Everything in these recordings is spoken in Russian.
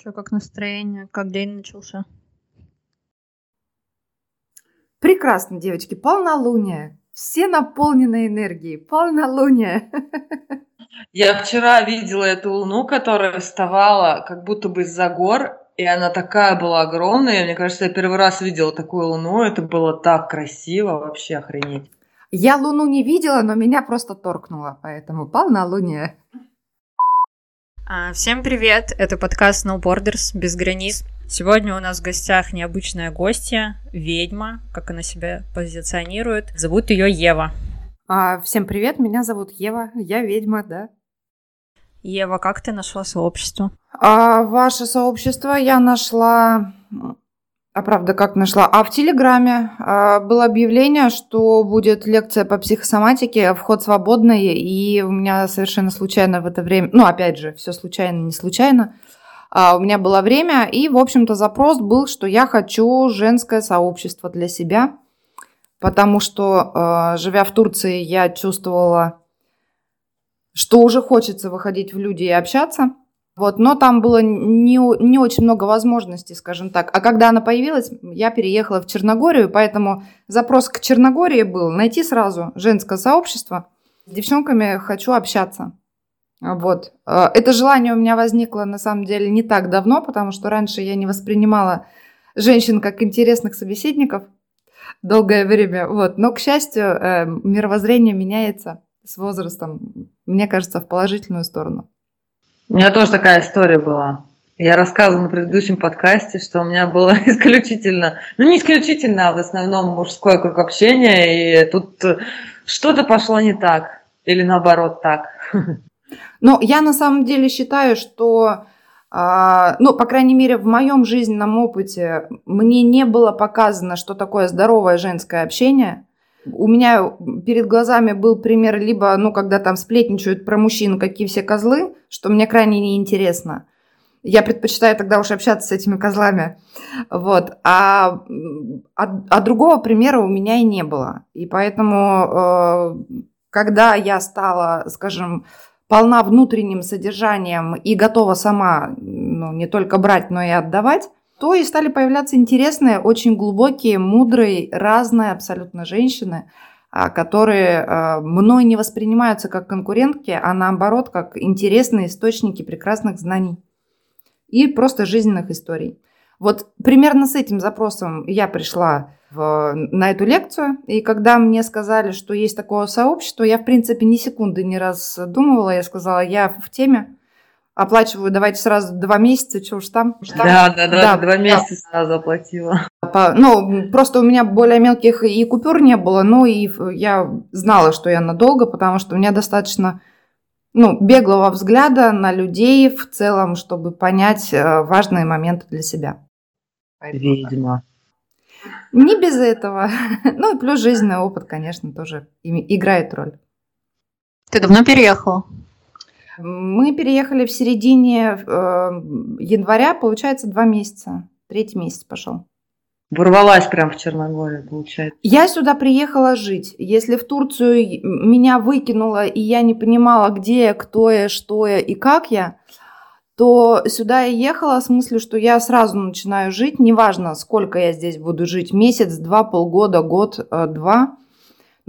Что, как настроение? Как день начался? Прекрасно, девочки. Полнолуние. Все наполнены энергией. Полнолуние. Я вчера видела эту луну, которая вставала как будто бы из-за гор, и она такая была огромная. Мне кажется, я первый раз видела такую луну. Это было так красиво, вообще охренеть. Я луну не видела, но меня просто торкнуло, поэтому полнолуние. А, всем привет, это подкаст No Borders, без границ. Сегодня у нас в гостях необычная гостья, ведьма, как она себя позиционирует. Зовут ее Ева. А, всем привет, меня зовут Ева, я ведьма, да. Ева, как ты нашла сообщество? А, ваше сообщество я нашла а правда, как нашла? А в Телеграме а, было объявление, что будет лекция по психосоматике, вход свободный, и у меня совершенно случайно в это время, ну, опять же, все случайно, не случайно, а, у меня было время, и, в общем-то, запрос был, что я хочу женское сообщество для себя, потому что, а, живя в Турции, я чувствовала, что уже хочется выходить в люди и общаться – вот, но там было не, не очень много возможностей, скажем так. А когда она появилась, я переехала в Черногорию, поэтому запрос к Черногории был найти сразу женское сообщество. С девчонками хочу общаться. Вот. А, это желание у меня возникло на самом деле не так давно, потому что раньше я не воспринимала женщин как интересных собеседников долгое время. Вот. Но, к счастью, э, мировоззрение меняется с возрастом, мне кажется, в положительную сторону. У меня тоже такая история была. Я рассказывала на предыдущем подкасте, что у меня было исключительно, ну не исключительно, а в основном мужской круг общения, и тут что-то пошло не так, или наоборот так. Ну, я на самом деле считаю, что, а, ну, по крайней мере, в моем жизненном опыте мне не было показано, что такое здоровое женское общение – у меня перед глазами был пример либо, ну, когда там сплетничают про мужчин, какие все козлы, что мне крайне неинтересно. Я предпочитаю тогда уж общаться с этими козлами. Вот. А, а, а другого примера у меня и не было. И поэтому, э, когда я стала, скажем, полна внутренним содержанием и готова сама ну, не только брать, но и отдавать, то и стали появляться интересные, очень глубокие, мудрые, разные абсолютно женщины, а, которые а, мной не воспринимаются как конкурентки, а наоборот, как интересные источники прекрасных знаний и просто жизненных историй. Вот примерно с этим запросом я пришла в, на эту лекцию, и когда мне сказали, что есть такое сообщество, я, в принципе, ни секунды не раз думала, я сказала, я в теме, оплачиваю, давайте сразу два месяца, что уж там. Да, да, да, да два месяца да. сразу оплатила. Ну, просто у меня более мелких и купюр не было, ну и я знала, что я надолго, потому что у меня достаточно ну, беглого взгляда на людей в целом, чтобы понять э, важные моменты для себя. Видимо. Не без этого. Ну и плюс жизненный опыт, конечно, тоже играет роль. Ты давно переехала? Мы переехали в середине э, января, получается, два месяца. Третий месяц пошел. Ворвалась прям в Черногорию, получается. Я сюда приехала жить. Если в Турцию меня выкинуло, и я не понимала, где я, кто я, что я и как я, то сюда я ехала в смысле, что я сразу начинаю жить, неважно, сколько я здесь буду жить, месяц, два, полгода, год, э, два.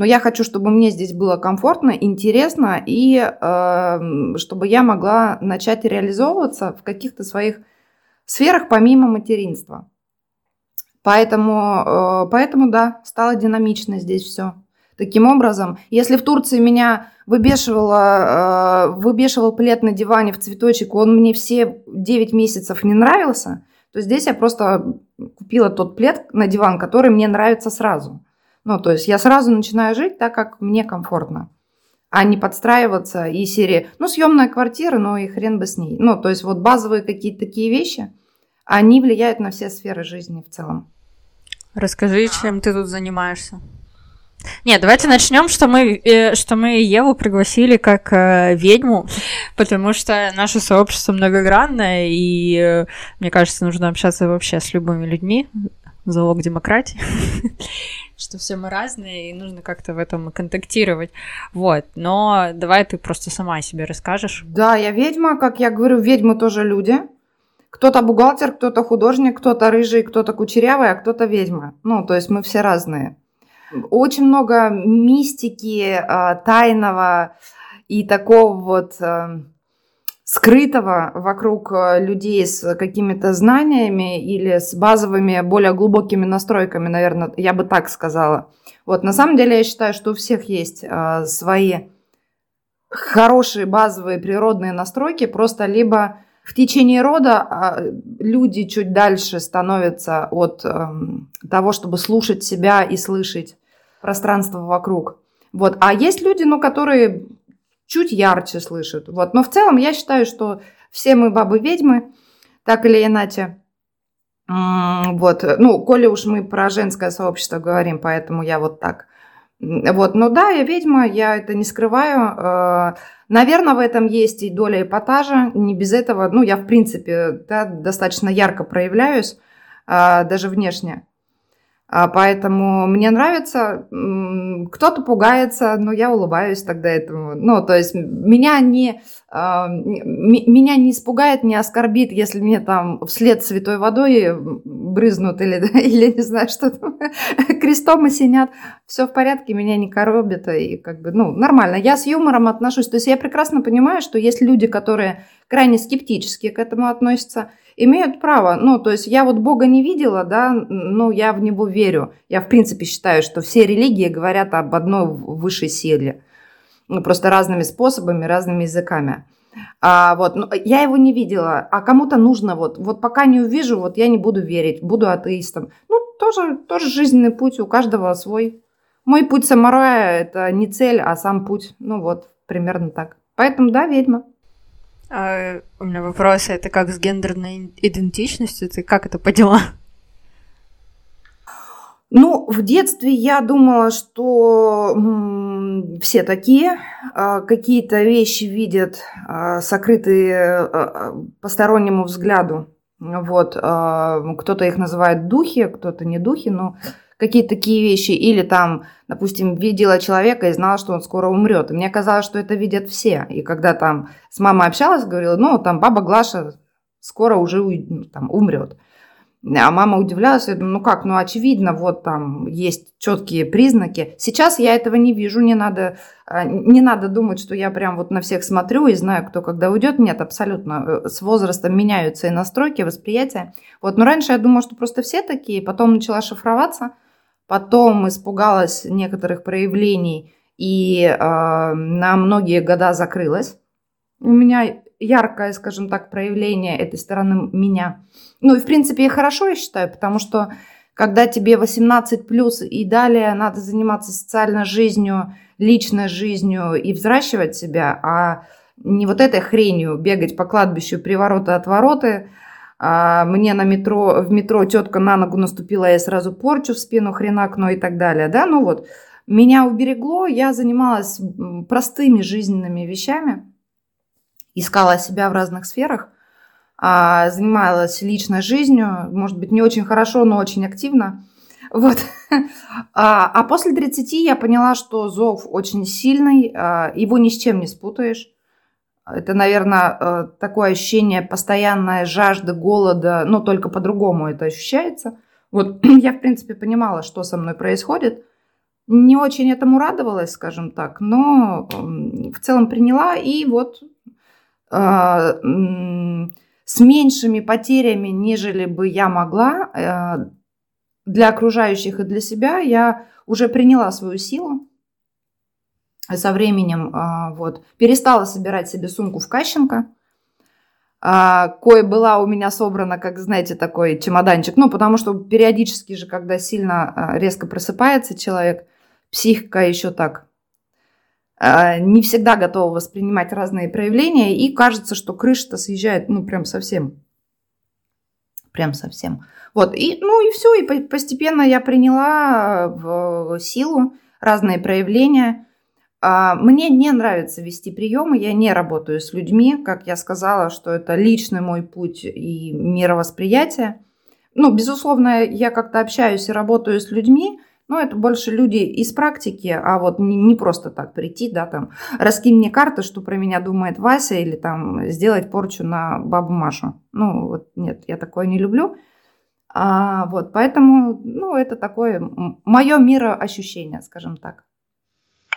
Но я хочу, чтобы мне здесь было комфортно, интересно, и э, чтобы я могла начать реализовываться в каких-то своих сферах помимо материнства. Поэтому, э, поэтому да, стало динамично здесь все. Таким образом, если в Турции меня выбешивало, э, выбешивал плед на диване в цветочек, он мне все 9 месяцев не нравился, то здесь я просто купила тот плед на диван, который мне нравится сразу. Ну, то есть я сразу начинаю жить так, как мне комфортно, а не подстраиваться и серии, ну, съемная квартира, но и хрен бы с ней. Ну, то есть вот базовые какие-то такие вещи, они влияют на все сферы жизни в целом. Расскажи, чем ты тут занимаешься. Нет, давайте начнем, что мы, э, что мы Еву пригласили как э, ведьму, потому что наше сообщество многогранное, и э, мне кажется, нужно общаться вообще с любыми людьми, залог демократии. что все мы разные, и нужно как-то в этом контактировать. Вот, но давай ты просто сама о себе расскажешь. Да, я ведьма, как я говорю, ведьмы тоже люди. кто-то бухгалтер, кто-то художник, кто-то рыжий, кто-то кучерявый, а кто-то ведьма. Ну, то есть мы все разные. Очень много мистики, а, тайного и такого вот а, скрытого вокруг а, людей с какими-то знаниями или с базовыми, более глубокими настройками, наверное, я бы так сказала. Вот, на самом деле я считаю, что у всех есть свои хорошие базовые природные настройки, просто либо в течение рода а, люди чуть дальше становятся от эм, того, чтобы слушать себя и слышать пространство вокруг. Вот. А есть люди, ну, которые чуть ярче слышат. Вот. Но в целом я считаю, что все мы бабы-ведьмы, так или иначе. Вот. Ну, коли уж мы про женское сообщество говорим, поэтому я вот так. Вот. Но да, я ведьма, я это не скрываю. Э, Наверное, в этом есть и доля эпатажа. Не без этого, ну, я, в принципе, да, достаточно ярко проявляюсь, а, даже внешне. А, поэтому мне нравится, кто-то пугается, но я улыбаюсь тогда этому. Ну, то есть меня не, а, меня не испугает, не оскорбит, если мне там вслед святой водой брызнут или, или не знаю, что там, крестом осенят. Все в порядке, меня не коробит, и как бы, ну, нормально. Я с юмором отношусь. То есть я прекрасно понимаю, что есть люди, которые крайне скептически к этому относятся, имеют право. Ну, то есть я вот Бога не видела, да, но я в Него верю. Я, в принципе, считаю, что все религии говорят об одной высшей силе. Ну, просто разными способами, разными языками. А, вот, ну, я его не видела, а кому-то нужно вот, вот пока не увижу, вот я не буду верить, буду атеистом. Ну, тоже, тоже жизненный путь, у каждого свой. Мой путь самурая – это не цель, а сам путь. Ну вот, примерно так. Поэтому да, ведьма. А, у меня вопрос, это как с гендерной идентичностью? Ты как это поняла? Ну, в детстве я думала, что все такие, а, какие-то вещи видят а, сокрытые а, постороннему взгляду. Вот, кто-то их называет духи, кто-то не духи, но какие-то такие вещи. Или там, допустим, видела человека и знала, что он скоро умрет. И мне казалось, что это видят все. И когда там с мамой общалась, говорила, ну, там баба Глаша скоро уже ну, там, умрет. А мама удивлялась, я думаю, ну как, ну очевидно, вот там есть четкие признаки. Сейчас я этого не вижу, не надо, а, не надо думать, что я прям вот на всех смотрю и знаю, кто когда уйдет. Нет, абсолютно. Э, с возрастом меняются и настройки, восприятия. Вот, но раньше я думала, что просто все такие, потом начала шифроваться – Потом испугалась некоторых проявлений и э, на многие года закрылась. У меня яркое, скажем так, проявление этой стороны меня. Ну и в принципе хорошо, я считаю, потому что когда тебе 18 плюс и далее надо заниматься социальной жизнью, личной жизнью и взращивать себя, а не вот этой хренью бегать по кладбищу привороты отвороты, а мне на метро, в метро тетка на ногу наступила, я сразу порчу в спину, хрен окно и так далее, да, ну вот, меня уберегло, я занималась простыми жизненными вещами, искала себя в разных сферах, а, занималась личной жизнью, может быть, не очень хорошо, но очень активно, вот. А, а после 30 я поняла, что зов очень сильный, а, его ни с чем не спутаешь. Это, наверное, э, такое ощущение постоянной жажды, голода, но только по-другому это ощущается. Вот я, в принципе, понимала, что со мной происходит. Не очень этому радовалась, скажем так, но в целом приняла. И вот э, с меньшими потерями, нежели бы я могла, э, для окружающих и для себя, я уже приняла свою силу со временем а, вот, перестала собирать себе сумку в Кащенко, а, кое была у меня собрана, как, знаете, такой чемоданчик. Ну, потому что периодически же, когда сильно а, резко просыпается человек, психика еще так не всегда готова воспринимать разные проявления, и кажется, что крыша-то съезжает, ну, прям совсем. Прям совсем. Вот, и, ну, и все, и постепенно я приняла в силу разные проявления – мне не нравится вести приемы, я не работаю с людьми, как я сказала, что это личный мой путь и мировосприятие. Ну, безусловно, я как-то общаюсь и работаю с людьми, Ну, это больше люди из практики, а вот не просто так прийти, да, там, раскинь мне карты, что про меня думает Вася, или там сделать порчу на бабу Машу. Ну, вот нет, я такое не люблю. А, вот, поэтому, ну, это такое мое мироощущение, скажем так.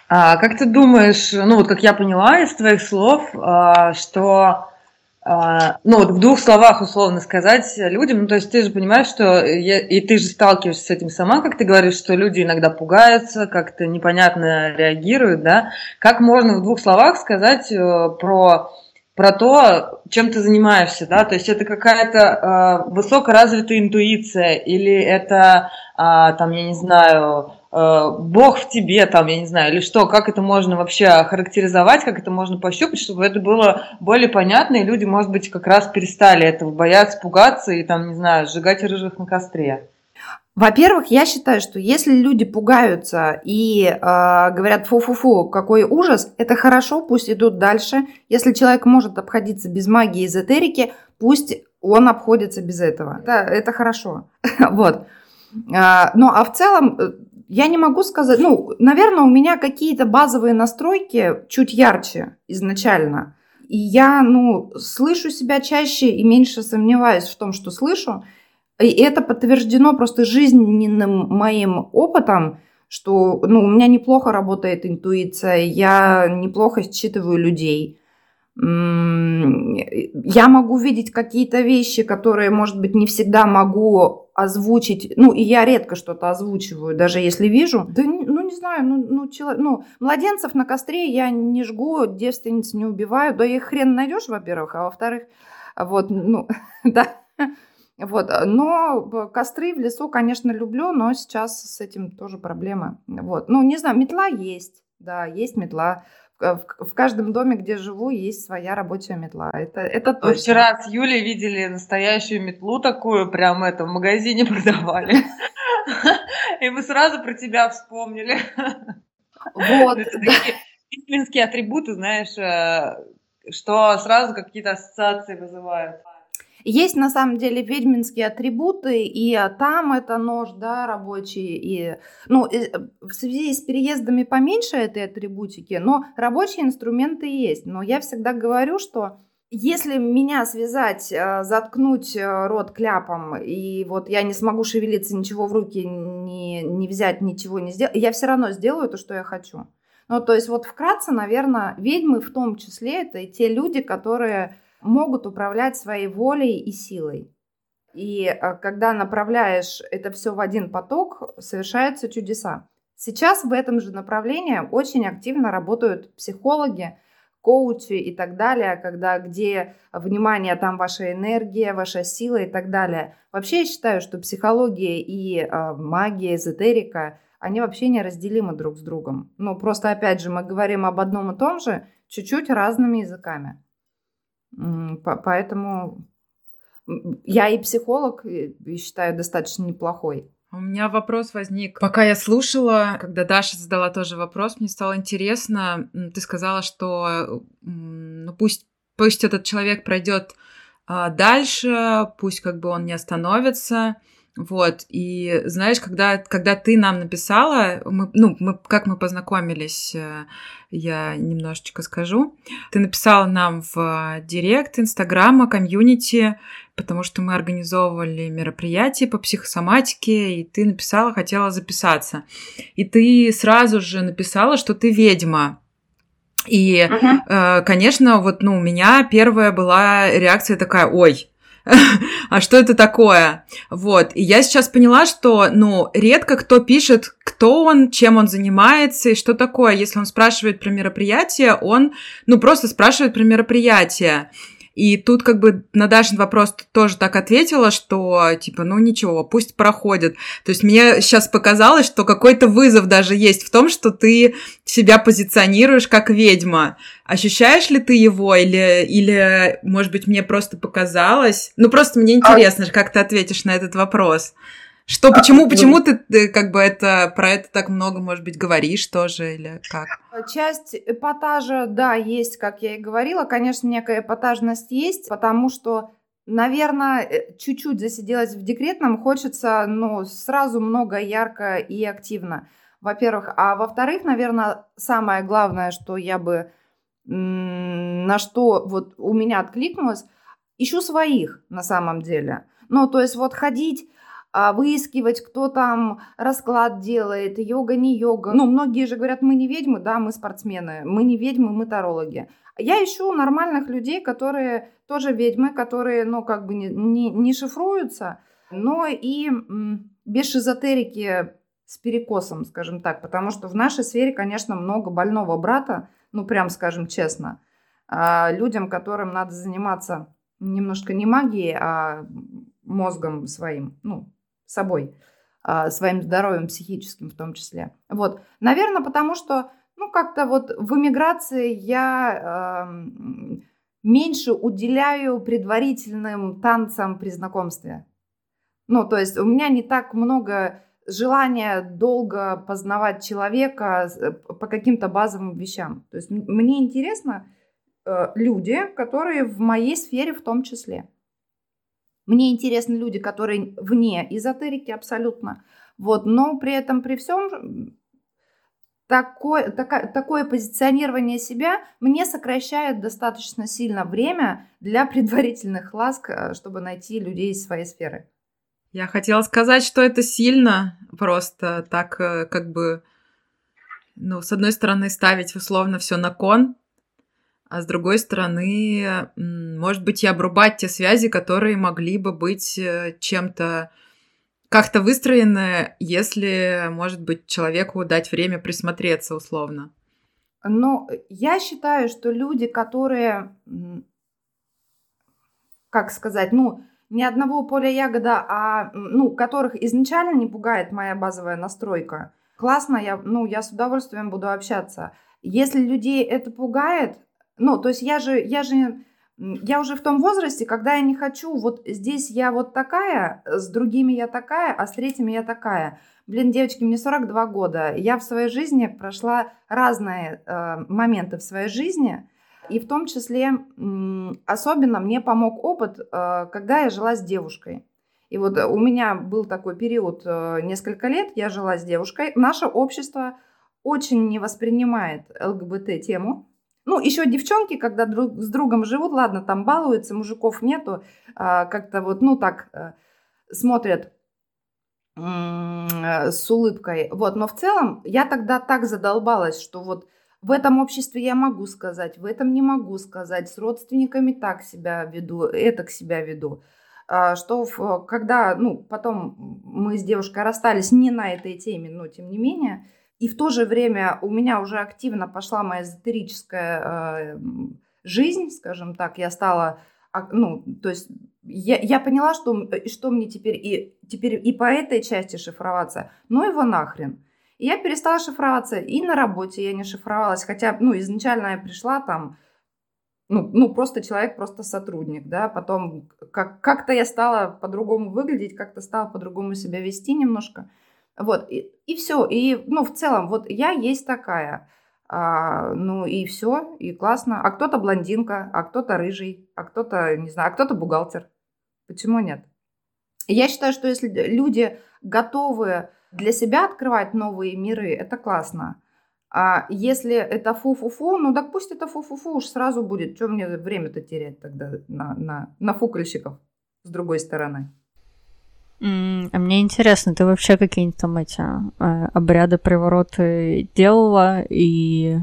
А как ты думаешь, ну вот как я поняла из твоих слов, а, что а, ну вот в двух словах условно сказать людям, ну то есть ты же понимаешь, что я, и ты же сталкиваешься с этим сама, как ты говоришь, что люди иногда пугаются, как-то непонятно реагируют, да? Как можно в двух словах сказать э, про про то, чем ты занимаешься, да, то есть это какая-то э, высокоразвитая интуиция или это, э, там, я не знаю, Бог в тебе, там, я не знаю, или что, как это можно вообще характеризовать, как это можно пощупать, чтобы это было более понятно, и люди, может быть, как раз перестали этого бояться, пугаться и, там, не знаю, сжигать рыжих на костре. Во-первых, я считаю, что если люди пугаются и э, говорят фу-фу-фу, какой ужас, это хорошо, пусть идут дальше. Если человек может обходиться без магии и эзотерики, пусть он обходится без этого. Это, это хорошо. вот. А, ну, а в целом, э, я не могу сказать, ну, наверное, у меня какие-то базовые настройки чуть ярче изначально. И я, ну, слышу себя чаще и меньше сомневаюсь в том, что слышу. И это подтверждено просто жизненным моим опытом, что, ну, у меня неплохо работает интуиция, я неплохо считываю людей. Я могу видеть какие-то вещи, которые, может быть, не всегда могу озвучить. Ну, и я редко что-то озвучиваю, даже если вижу. Да, ну, не знаю, ну, ну, чело... ну, младенцев на костре я не жгу, девственниц не убиваю. Да их хрен найдешь, во-первых, а во-вторых, вот, ну, да. Вот, но костры в лесу, конечно, люблю, но сейчас с этим тоже проблема. Вот, ну, не знаю, метла есть, да, есть метла. В, в каждом доме, где живу, есть своя рабочая метла. Это, это точно. Вчера с Юлей видели настоящую метлу такую, прям это в магазине продавали. И мы сразу про тебя вспомнили. Вот. Ведьминские атрибуты, знаешь, э, что сразу какие-то ассоциации вызывают. Есть на самом деле ведьминские атрибуты, и там это нож, да, рабочий, и, ну, в связи с переездами поменьше этой атрибутики, но рабочие инструменты есть. Но я всегда говорю, что если меня связать, э, заткнуть э, рот кляпом, и вот я не смогу шевелиться, ничего в руки не, не взять, ничего не сделать, я все равно сделаю то, что я хочу. Ну, то есть вот вкратце, наверное, ведьмы в том числе, это и те люди, которые могут управлять своей волей и силой. И э, когда направляешь это все в один поток, совершаются чудеса. Сейчас в этом же направлении очень активно работают психологи, коучи и так далее, когда где внимание, там ваша энергия, ваша сила и так далее. Вообще я считаю, что психология и э, магия, эзотерика, они вообще неразделимы друг с другом. Ну, просто опять же мы говорим об одном и том же, чуть-чуть разными языками. Поэтому я и психолог, и считаю, достаточно неплохой. У меня вопрос возник. Пока я слушала, когда Даша задала тоже вопрос, мне стало интересно. Ты сказала, что ну, пусть, пусть этот человек пройдет а, дальше, пусть как бы он не остановится. Вот, и знаешь, когда, когда ты нам написала, мы, ну, мы, как мы познакомились, э, я немножечко скажу. Ты написала нам в директ Инстаграма, комьюнити, потому что мы организовывали мероприятие по психосоматике, и ты написала, хотела записаться. И ты сразу же написала, что ты ведьма. И, uh-huh. конечно, вот, ну, у меня первая была реакция такая, ой, а что это такое? Вот. И я сейчас поняла, что, ну, редко кто пишет, кто он, чем он занимается и что такое. Если он спрашивает про мероприятие, он, ну, просто спрашивает про мероприятие. И тут как бы на Дашин вопрос тоже так ответила, что типа, ну ничего, пусть проходит. То есть мне сейчас показалось, что какой-то вызов даже есть в том, что ты себя позиционируешь как ведьма. Ощущаешь ли ты его или, или может быть, мне просто показалось? Ну просто мне интересно, а... как ты ответишь на этот вопрос. Что, почему, а, почему ты, ты как бы это про это так много, может быть, говоришь тоже или как? Часть эпатажа, да, есть, как я и говорила. Конечно, некая эпатажность есть, потому что наверное, э, чуть-чуть засиделась в декретном, хочется, ну, сразу много, ярко и активно. Во-первых. А во-вторых, наверное, самое главное, что я бы, на что вот у меня откликнулось, ищу своих на самом деле. Ну, то есть вот ходить выискивать, кто там расклад делает, йога, не йога. Ну, многие же говорят, мы не ведьмы, да, мы спортсмены, мы не ведьмы, мы тарологи. Я ищу нормальных людей, которые тоже ведьмы, которые, ну, как бы не, не, не шифруются, но и без шизотерики с перекосом, скажем так, потому что в нашей сфере, конечно, много больного брата, ну, прям скажем честно, а людям, которым надо заниматься немножко не магией, а мозгом своим, ну, собой, а, своим здоровьем психическим в том числе. Вот, наверное, потому что, ну, как-то вот в эмиграции я э, меньше уделяю предварительным танцам при знакомстве. Ну, то есть у меня не так много желания долго познавать человека э, по каким-то базовым вещам. То есть мне интересно э, люди, которые в моей сфере в том числе. Мне интересны люди, которые вне эзотерики абсолютно. Вот, но при этом, при всем, такое, такое, такое позиционирование себя мне сокращает достаточно сильно время для предварительных ласк, э, чтобы найти людей из своей сферы. Я хотела сказать, что это сильно просто так э, как бы, ну, с одной стороны, ставить условно все на кон, а с другой стороны, может быть, и обрубать те связи, которые могли бы быть э, чем-то как-то выстроены, если, может быть, человеку дать время присмотреться условно. Но я считаю, что люди, которые, как сказать, ну, ни одного поля ягода, а, ну, которых изначально не пугает моя базовая настройка, классно, я, ну, я с удовольствием буду общаться. Если людей это пугает, ну, то есть я же, я же, я уже в том возрасте, когда я не хочу, вот здесь я вот такая, с другими я такая, а с третьими я такая. Блин, девочки, мне 42 года. Я в своей жизни прошла разные э, моменты в своей жизни. И в том числе э, особенно мне помог опыт, э, когда я жила с девушкой. И вот у меня был такой период, э, несколько лет, я жила с девушкой. Наше общество очень не воспринимает ЛГБТ-тему. Ну, еще девчонки, когда друг с другом живут, ладно, там балуются, мужиков нету, а, как-то вот, ну, так а, смотрят а, с улыбкой. Вот, но в целом я тогда так задолбалась, что вот в этом обществе я могу сказать, в этом не могу сказать, с родственниками так себя веду, это к себя веду. Что в, когда, ну, потом мы с девушкой расстались не на этой теме, но тем не менее, и в то же время у меня уже активно пошла моя эзотерическая э, жизнь, скажем так. Я стала, ну, то есть я, я поняла, что, что мне теперь и, теперь и по этой части шифроваться, ну его нахрен. И я перестала шифроваться, и на работе я не шифровалась, хотя, ну, изначально я пришла там, ну, ну просто человек, просто сотрудник, да, потом как, как-то я стала по-другому выглядеть, как-то стала по-другому себя вести немножко – вот, и, и все. И, ну, в целом, вот я есть такая. А, ну и все, и классно. А кто-то блондинка, а кто-то рыжий, а кто-то, не знаю, а кто-то бухгалтер. Почему нет? Я считаю, что если люди готовы для себя открывать новые миры, это классно. А если это фу-фу-фу, ну так пусть это фу-фу-фу уж сразу будет. Что мне время-то терять тогда на, на, на фукальщиков с другой стороны? А мне интересно, ты вообще какие-нибудь там эти э, обряды, привороты делала и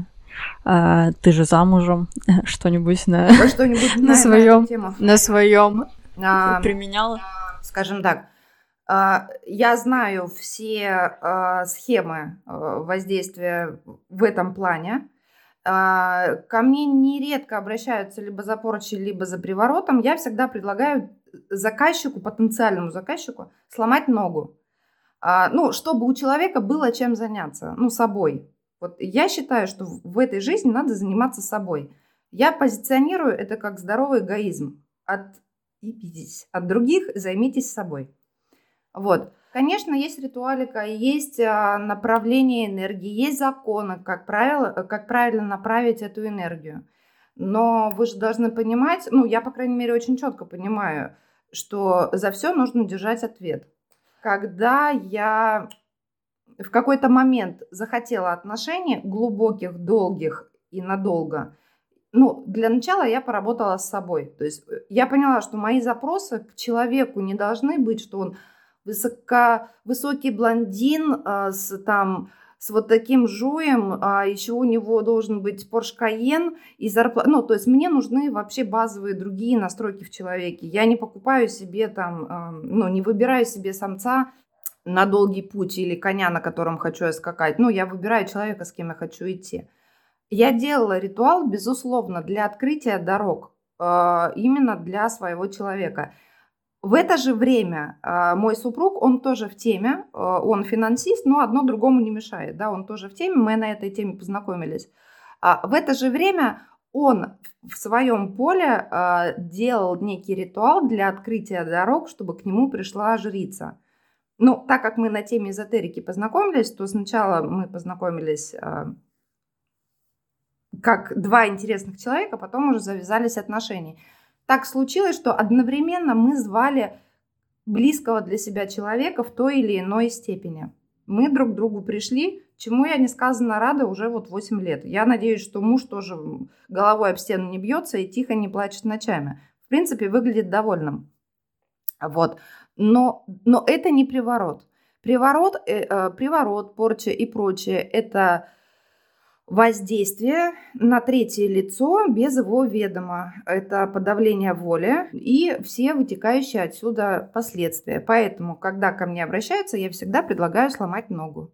э, ты же замужем что-нибудь на что-нибудь на своем на своем а, применяла? Скажем так, а, я знаю все а, схемы а, воздействия в этом плане. Ко мне нередко обращаются либо за порчей, либо за приворотом. Я всегда предлагаю заказчику, потенциальному заказчику, сломать ногу. А, ну, чтобы у человека было чем заняться, ну, собой. Вот я считаю, что в этой жизни надо заниматься собой. Я позиционирую это как здоровый эгоизм. Отъебитесь от других, займитесь собой. Вот. Конечно, есть ритуалика, есть а, направление энергии, есть законы, как, правило, как правильно направить эту энергию. Но вы же должны понимать, ну, я, по крайней мере, очень четко понимаю, что за все нужно держать ответ. Когда я в какой-то момент захотела отношений глубоких, долгих и надолго, ну, для начала я поработала с собой. То есть э, я поняла, что мои запросы к человеку не должны быть, что он высоко, высокий блондин э, с там с вот таким жуем, а еще у него должен быть Porsche Cayenne и зарплата. Ну, то есть мне нужны вообще базовые другие настройки в человеке. Я не покупаю себе там, ну, не выбираю себе самца на долгий путь или коня, на котором хочу я скакать. Ну, я выбираю человека, с кем я хочу идти. Я делала ритуал, безусловно, для открытия дорог, э, именно для своего человека. В это же время э, мой супруг, он тоже в теме, э, он финансист, но одно другому не мешает, да, он тоже в теме, мы на этой теме познакомились. А в это же время он в своем поле делал некий ритуал для открытия дорог, чтобы к нему пришла жрица. Ну, так как мы на теме эзотерики познакомились, то сначала мы познакомились как два интересных человека, потом уже завязались отношения. Так случилось, что одновременно мы звали близкого для себя человека в той или иной степени. Мы друг к другу пришли, чему я несказанно рада уже вот 8 лет. Я надеюсь, что муж тоже головой об стену не бьется и тихо не плачет ночами. В принципе, выглядит довольным. Вот. Но, но это не приворот. Приворот, э, э, приворот, порча и прочее – это воздействие на третье лицо без его ведома. Это подавление воли и все вытекающие отсюда последствия. Поэтому, когда ко мне обращаются, я всегда предлагаю сломать ногу.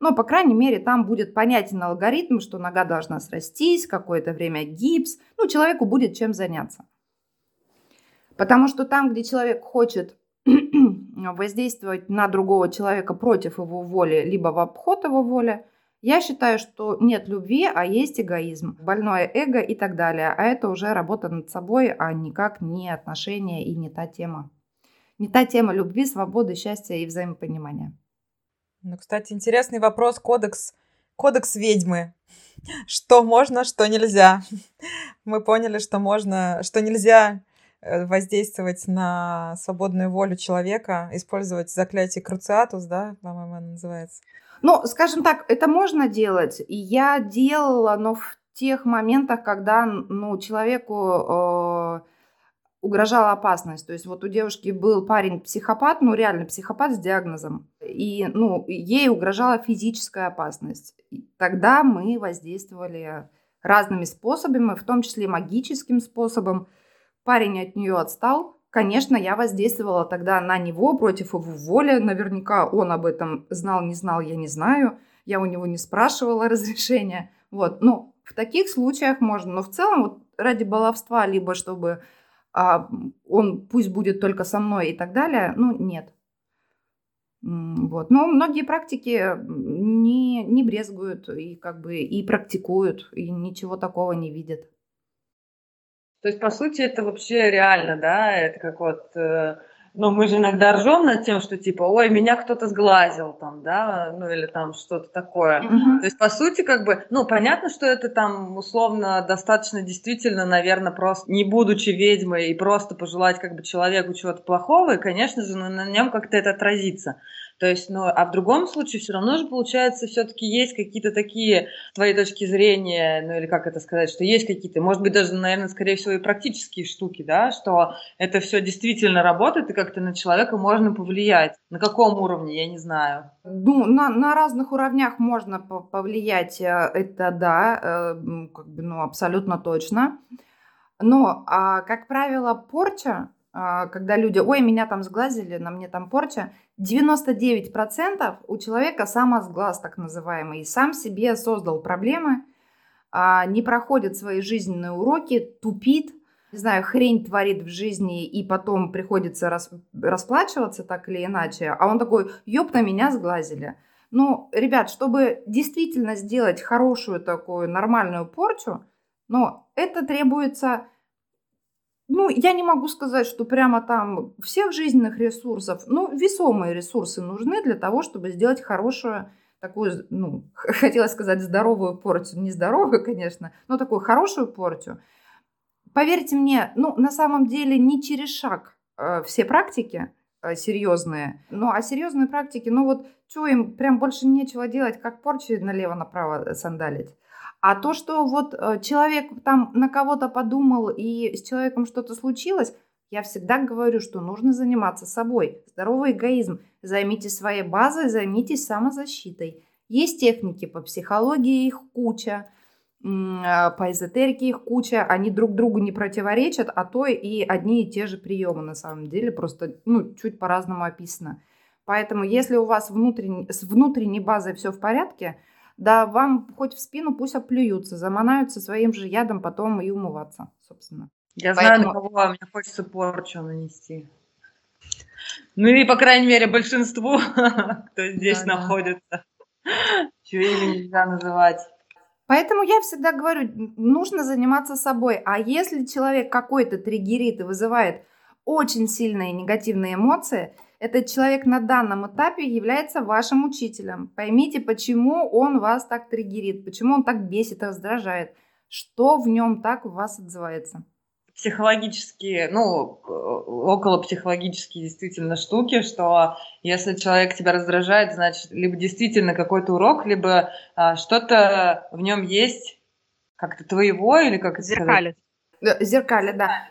Но, по крайней мере, там будет понятен алгоритм, что нога должна срастись, какое-то время гипс. Ну, человеку будет чем заняться. Потому что там, где человек хочет воздействовать на другого человека против его воли, либо в обход его воли – я считаю, что нет любви, а есть эгоизм, больное эго и так далее. А это уже работа над собой, а никак не отношения и не та тема. Не та тема любви, свободы, счастья и взаимопонимания. Ну, кстати, интересный вопрос. Кодекс, кодекс ведьмы. Что можно, что нельзя. Мы поняли, что можно, что нельзя э, воздействовать на свободную волю человека, использовать заклятие Круциатус, да, по-моему, оно называется. Ну, скажем так, это можно делать. И я делала, но в тех моментах, когда ну, человеку э, угрожала опасность. То есть вот у девушки был парень психопат, ну реально психопат с диагнозом. И ну, ей угрожала физическая опасность. И тогда мы воздействовали разными способами, в том числе магическим способом. Парень от нее отстал, Конечно, я воздействовала тогда на него против его воли. Наверняка он об этом знал, не знал, я не знаю. Я у него не спрашивала разрешения. Вот, ну, в таких случаях можно. Но в целом, вот ради баловства, либо чтобы а, он пусть будет только со мной и так далее, ну, нет. Вот. Но многие практики не, не брезгуют и как бы и практикуют, и ничего такого не видят. То есть, по сути, это вообще реально, да? Это как вот... Э, ну, мы же иногда ржем над тем, что типа, ой, меня кто-то сглазил там, да, ну или там что-то такое. Mm-hmm. То есть, по сути, как бы, ну, понятно, что это там условно достаточно действительно, наверное, просто не будучи ведьмой и просто пожелать как бы человеку чего-то плохого, и, конечно же, на нем как-то это отразится. То есть, ну, а в другом случае все равно же получается, все-таки есть какие-то такие твои точки зрения, ну или как это сказать, что есть какие-то, может быть, даже, наверное, скорее всего, и практические штуки, да, что это все действительно работает, и как-то на человека можно повлиять. На каком уровне, я не знаю. Ну, на, на разных уровнях можно повлиять, э, это да, э, как бы, ну, абсолютно точно. Но, а, как правило, порча когда люди, ой, меня там сглазили, на мне там порча, 99% у человека самосглаз так называемый, сам себе создал проблемы, а, не проходит свои жизненные уроки, тупит, не знаю, хрень творит в жизни, и потом приходится рас, расплачиваться так или иначе, а он такой, ёб на меня сглазили. Ну, ребят, чтобы действительно сделать хорошую такую нормальную порчу, но это требуется ну, я не могу сказать, что прямо там всех жизненных ресурсов, но весомые ресурсы нужны для того, чтобы сделать хорошую такую, ну, хотела сказать здоровую порчу, не здоровую, конечно, но такую хорошую порчу. Поверьте мне, ну, на самом деле не через шаг э, все практики э, серьезные. Ну, а серьезные практики, ну вот, что им прям больше нечего делать, как порчи налево-направо сандалить. А то, что вот э, человек там на кого-то подумал и с человеком что-то случилось, я всегда говорю, что нужно заниматься собой. Здоровый эгоизм. Займитесь своей базой, займитесь самозащитой. Есть техники по психологии, их куча, а, по эзотерике их куча. Они друг другу не противоречат, а то и одни и те же приемы на самом деле, просто ну, чуть по-разному описано. Поэтому если у вас внутренне, с внутренней базой все в порядке, да вам хоть в спину пусть оплюются, заманаются своим же ядом потом и умываться, собственно. Я Поэтому... знаю, на кого мне хочется порчу нанести. Ну и, по крайней мере, большинству, кто здесь да, находится. Да. Чье имя нельзя называть. Поэтому я всегда говорю, нужно заниматься собой. А если человек какой-то триггерит и вызывает очень сильные негативные эмоции, этот человек на данном этапе является вашим учителем. Поймите, почему он вас так триггерит, почему он так бесит, раздражает, что в нем так у вас отзывается психологические, ну, около психологические действительно штуки, что если человек тебя раздражает, значит, либо действительно какой-то урок, либо а, что-то в нем есть как-то твоего или как это Зеркали. Зеркали, да.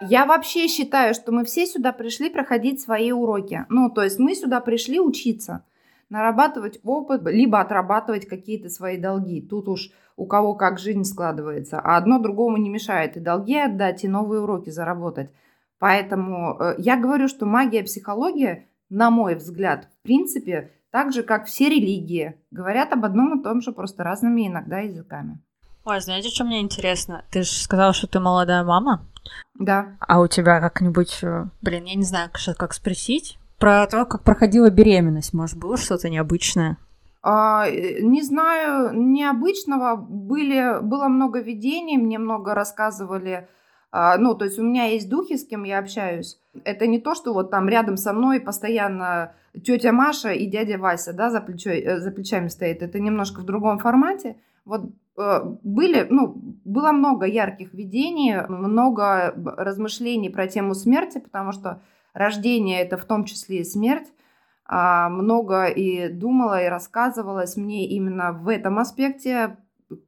Я вообще считаю, что мы все сюда пришли проходить свои уроки. Ну, то есть мы сюда пришли учиться нарабатывать опыт, либо отрабатывать какие-то свои долги. Тут уж у кого как жизнь складывается. А одно другому не мешает и долги отдать, и новые уроки заработать. Поэтому э, я говорю, что магия, психология, на мой взгляд, в принципе, так же, как все религии, говорят об одном и том же, просто разными иногда языками. Ой, знаете, что мне интересно? Ты же сказала, что ты молодая мама. Да. А у тебя как-нибудь, э, блин, я не знаю, как спросить, про то, как проходила беременность. Может, было что-то необычное? А, э, не знаю, необычного. Были, было много видений, мне много рассказывали. А, ну, то есть у меня есть духи, с кем я общаюсь. Это не то, что вот там рядом со мной постоянно тетя Маша и дядя Вася, да, за, плечой, э, за плечами стоит. Это немножко в другом формате. Вот были, ну, было много ярких видений, много размышлений про тему смерти, потому что рождение это в том числе и смерть. А, много и думала, и рассказывалась мне именно в этом аспекте,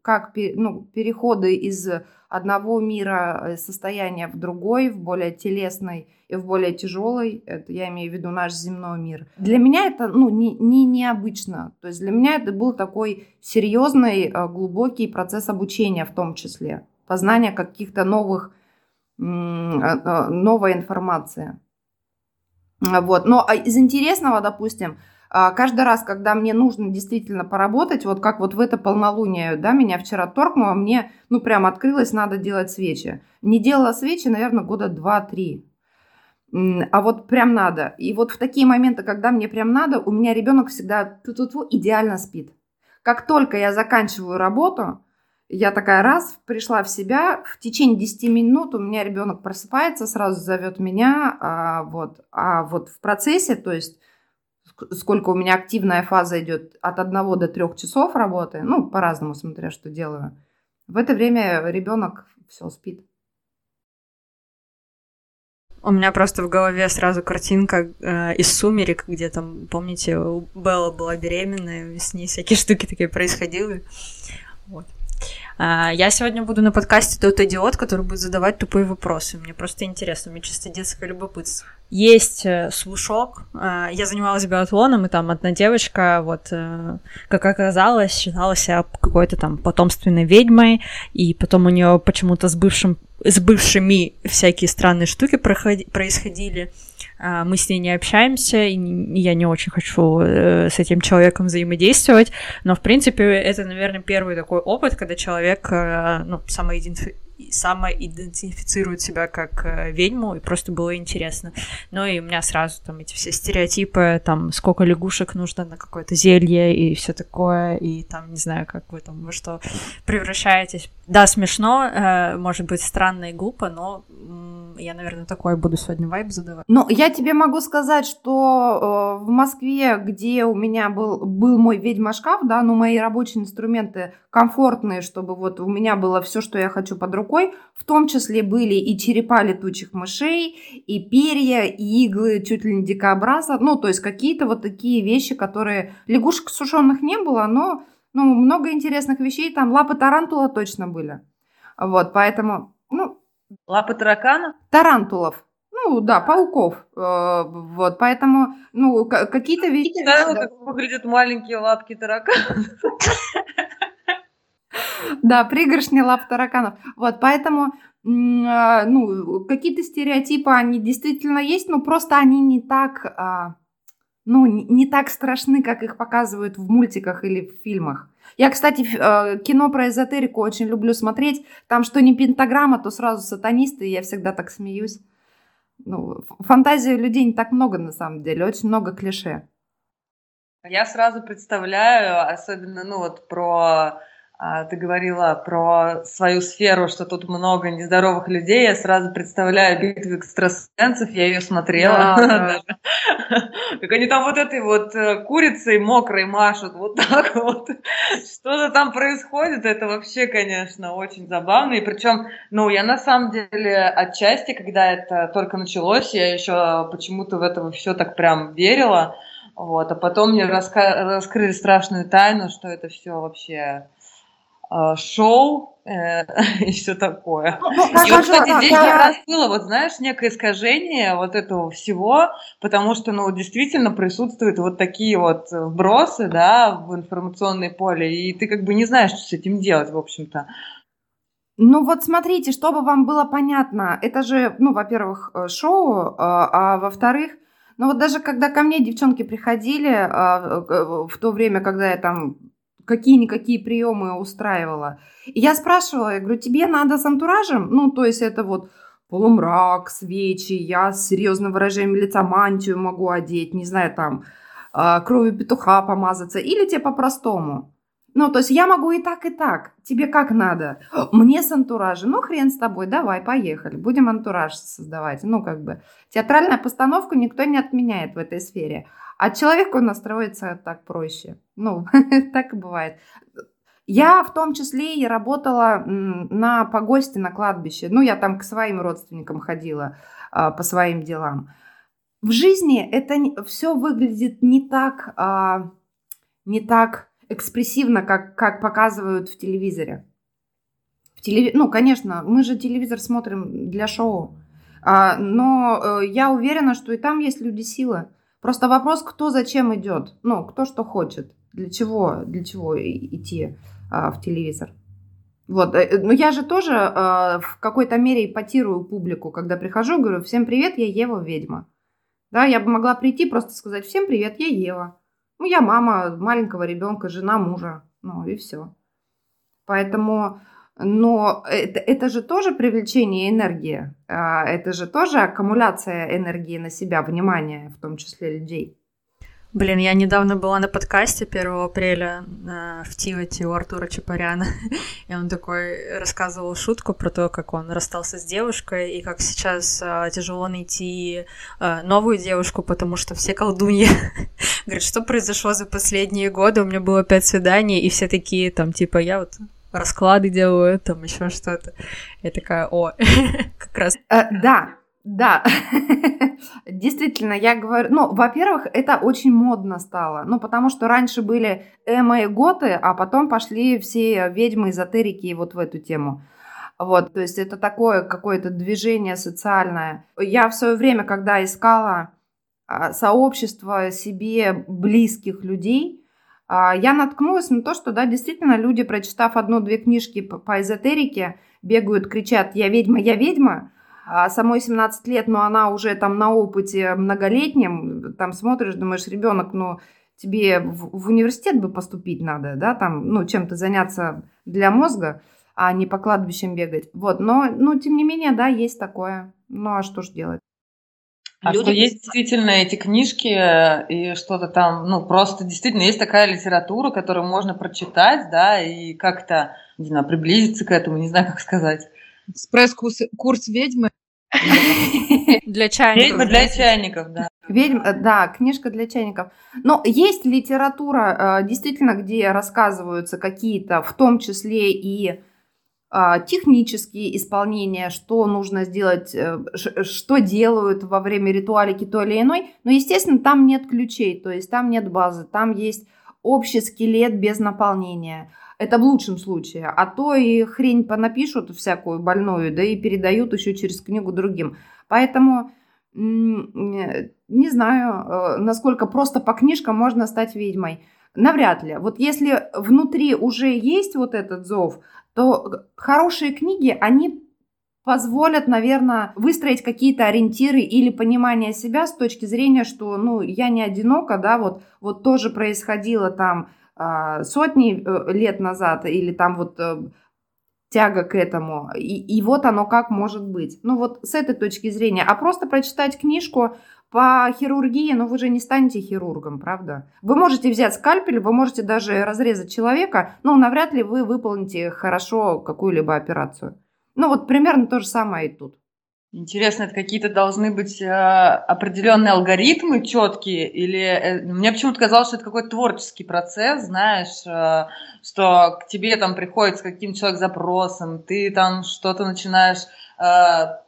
как ну, переходы из одного мира э, состояния в другой, в более телесный и в более тяжелый, это я имею в виду наш земной мир. Для меня это ну, не, не необычно. То есть для меня это был такой серьезный, э, глубокий процесс обучения в том числе, познания каких-то новых, э, новой информации. Вот. Но а, из интересного, допустим, каждый раз, когда мне нужно действительно поработать, вот как вот в это полнолуние, да, меня вчера торкнуло, мне, ну, прям открылось, надо делать свечи. Не делала свечи, наверное, года два-три. А вот прям надо. И вот в такие моменты, когда мне прям надо, у меня ребенок всегда ту -ту -ту, идеально спит. Как только я заканчиваю работу, я такая раз пришла в себя, в течение 10 минут у меня ребенок просыпается, сразу зовет меня, а вот, а вот в процессе, то есть сколько у меня активная фаза идет от 1 до 3 часов работы, ну, по-разному, смотря что делаю, в это время ребенок все спит. У меня просто в голове сразу картинка э, из «Сумерек», где там, помните, Белла была беременная, с ней всякие штуки такие происходили. Вот. А, я сегодня буду на подкасте тот идиот, который будет задавать тупые вопросы. Мне просто интересно, мне чисто детское любопытство. Есть э, слушок. А, я занималась биатлоном, и там одна девочка, вот, э, как оказалось, считала себя какой-то там потомственной ведьмой, и потом у нее почему-то с бывшим с бывшими всякие странные штуки происходили. А, мы с ней не общаемся, и я не очень хочу э, с этим человеком взаимодействовать, но, в принципе, это, наверное, первый такой опыт, когда человек э, ну, самоидентифицирует самоидентифицирует себя как э, ведьму, и просто было интересно. Ну и у меня сразу там эти все стереотипы, там сколько лягушек нужно на какое-то зелье и все такое, и там не знаю, как вы там во что превращаетесь. Да, смешно, может быть странно и глупо, но я, наверное, такой буду сегодня вайб задавать. Ну, я тебе могу сказать, что э, в Москве, где у меня был, был мой ведьма-шкаф, да, ну, мои рабочие инструменты комфортные, чтобы вот у меня было все, что я хочу под рукой, в том числе были и черепа летучих мышей, и перья, и иглы чуть ли не дикообраза, ну, то есть какие-то вот такие вещи, которые... Лягушек сушеных не было, но ну, много интересных вещей, там лапы тарантула точно были. Вот, поэтому, ну... Лапы таракана? Тарантулов. Ну, да, пауков. Э, вот, поэтому, ну, какие-то вещи... Да, как выглядят маленькие лапки таракана. Да, пригоршни лап тараканов. Вот, поэтому, а, ну, какие-то стереотипы, они действительно есть, но просто они не так, а, ну, не так страшны, как их показывают в мультиках или в фильмах. Я, кстати, э, кино про эзотерику очень люблю смотреть. Там что не пентаграмма, то сразу сатанисты, и я всегда так смеюсь. Ну, фантазии людей не так много на самом деле, очень много клише. Я сразу представляю, особенно, ну вот про а, ты говорила про свою сферу, что тут много нездоровых людей. Я сразу представляю битву экстрасенсов, я ее смотрела. Да, да. Как они там вот этой вот э, курицей мокрой машут, вот так вот. Что-то там происходит, это вообще, конечно, очень забавно. И причем, ну, я на самом деле отчасти, когда это только началось, я еще почему-то в это все так прям верила. Вот, а потом мне раска- раскрыли страшную тайну, что это все вообще а, шоу э, и все такое. Ну, ну, и вот, кстати, здесь как раз было, вот знаешь, некое искажение вот этого всего, потому что, ну, действительно присутствуют вот такие вот вбросы, да, в информационное поле, и ты как бы не знаешь, что с этим делать, в общем-то. Ну вот смотрите, чтобы вам было понятно, это же, ну, во-первых, э, шоу, а, а во-вторых, ну вот даже когда ко мне девчонки приходили а, в то время, когда я там какие-никакие приемы устраивала. И я спрашивала, я говорю, тебе надо с антуражем? Ну, то есть это вот полумрак, свечи, я с серьезным выражением лица мантию могу одеть, не знаю, там, а, кровью петуха помазаться, или тебе по-простому. Ну, то есть я могу и так, и так. Тебе как надо? Мне с антуражем. Ну, хрен с тобой, давай, поехали. Будем антураж создавать. Ну, как бы. Театральную постановку никто не отменяет в этой сфере. А человеку настроиться так проще. Ну, так и бывает. Я в том числе и работала на погосте на кладбище. Ну, я там к своим родственникам ходила а, по своим делам. В жизни это все выглядит не так, а, не так экспрессивно, как, как показывают в телевизоре. В телеви... Ну, конечно, мы же телевизор смотрим для шоу. А, но э, я уверена, что и там есть люди силы. Просто вопрос, кто зачем идет, ну, кто что хочет, для чего, для чего идти а, в телевизор. Вот, э, но я же тоже а, в какой-то мере ипотирую публику, когда прихожу, говорю, всем привет, я Ева ведьма. Да, я бы могла прийти просто сказать, всем привет, я Ева. Ну, я мама маленького ребенка, жена мужа, ну и все. Поэтому но это, это же тоже привлечение энергии, а, это же тоже аккумуляция энергии на себя, внимания, в том числе людей. Блин, я недавно была на подкасте 1 апреля э, в Тивате у Артура Чапаряна, и он такой рассказывал шутку про то, как он расстался с девушкой, и как сейчас э, тяжело найти э, новую девушку, потому что все колдуньи. Говорит, что произошло за последние годы, у меня было пять свиданий, и все такие там, типа, я вот расклады делаю, там еще что-то. Я такая, о, как раз. Э, да, да, действительно, я говорю, ну, во-первых, это очень модно стало, ну, потому что раньше были эмо и готы, а потом пошли все ведьмы, эзотерики вот в эту тему. Вот, то есть это такое какое-то движение социальное. Я в свое время, когда искала а, сообщество себе близких людей, я наткнулась на то, что, да, действительно, люди, прочитав одну-две книжки по эзотерике, бегают, кричат «Я ведьма, я ведьма», а самой 17 лет, но она уже там на опыте многолетнем, там смотришь, думаешь, ребенок, ну, тебе в, в университет бы поступить надо, да, там, ну, чем-то заняться для мозга, а не по кладбищам бегать. Вот, но, ну, тем не менее, да, есть такое. Ну, а что ж делать? А Люди... что есть действительно эти книжки э, и что-то там, ну, просто действительно есть такая литература, которую можно прочитать, да, и как-то, не знаю, приблизиться к этому, не знаю, как сказать. Экспресс-курс ведьмы. Для чайников. Ведьма для чайников, да. Ведьм, э, да, книжка для чайников. Но есть литература, э, действительно, где рассказываются какие-то, в том числе и технические исполнения, что нужно сделать, э, что делают во время ритуалики то или иной. Но, естественно, там нет ключей, то есть там нет базы, там есть общий скелет без наполнения. Это в лучшем случае. А то и хрень понапишут всякую больную, да и передают еще через книгу другим. Поэтому не знаю, э, насколько просто по книжкам можно стать ведьмой. Навряд ли. Вот если внутри уже есть вот этот зов, то хорошие книги, они позволят, наверное, выстроить какие-то ориентиры или понимание себя с точки зрения, что, ну, я не одинока, да, вот, вот тоже происходило там э, сотни э, лет назад, или там вот э, тяга к этому, и, и вот оно как может быть. Ну, вот с этой точки зрения. А просто прочитать книжку по хирургии, но вы же не станете хирургом, правда? Вы можете взять скальпель, вы можете даже разрезать человека, но навряд ли вы выполните хорошо какую-либо операцию. Ну вот примерно то же самое и тут. Интересно, это какие-то должны быть э, определенные алгоритмы четкие, или э, мне почему-то казалось, что это какой-то творческий процесс, знаешь, э, что к тебе там приходит с каким-то человек запросом, ты там что-то начинаешь э,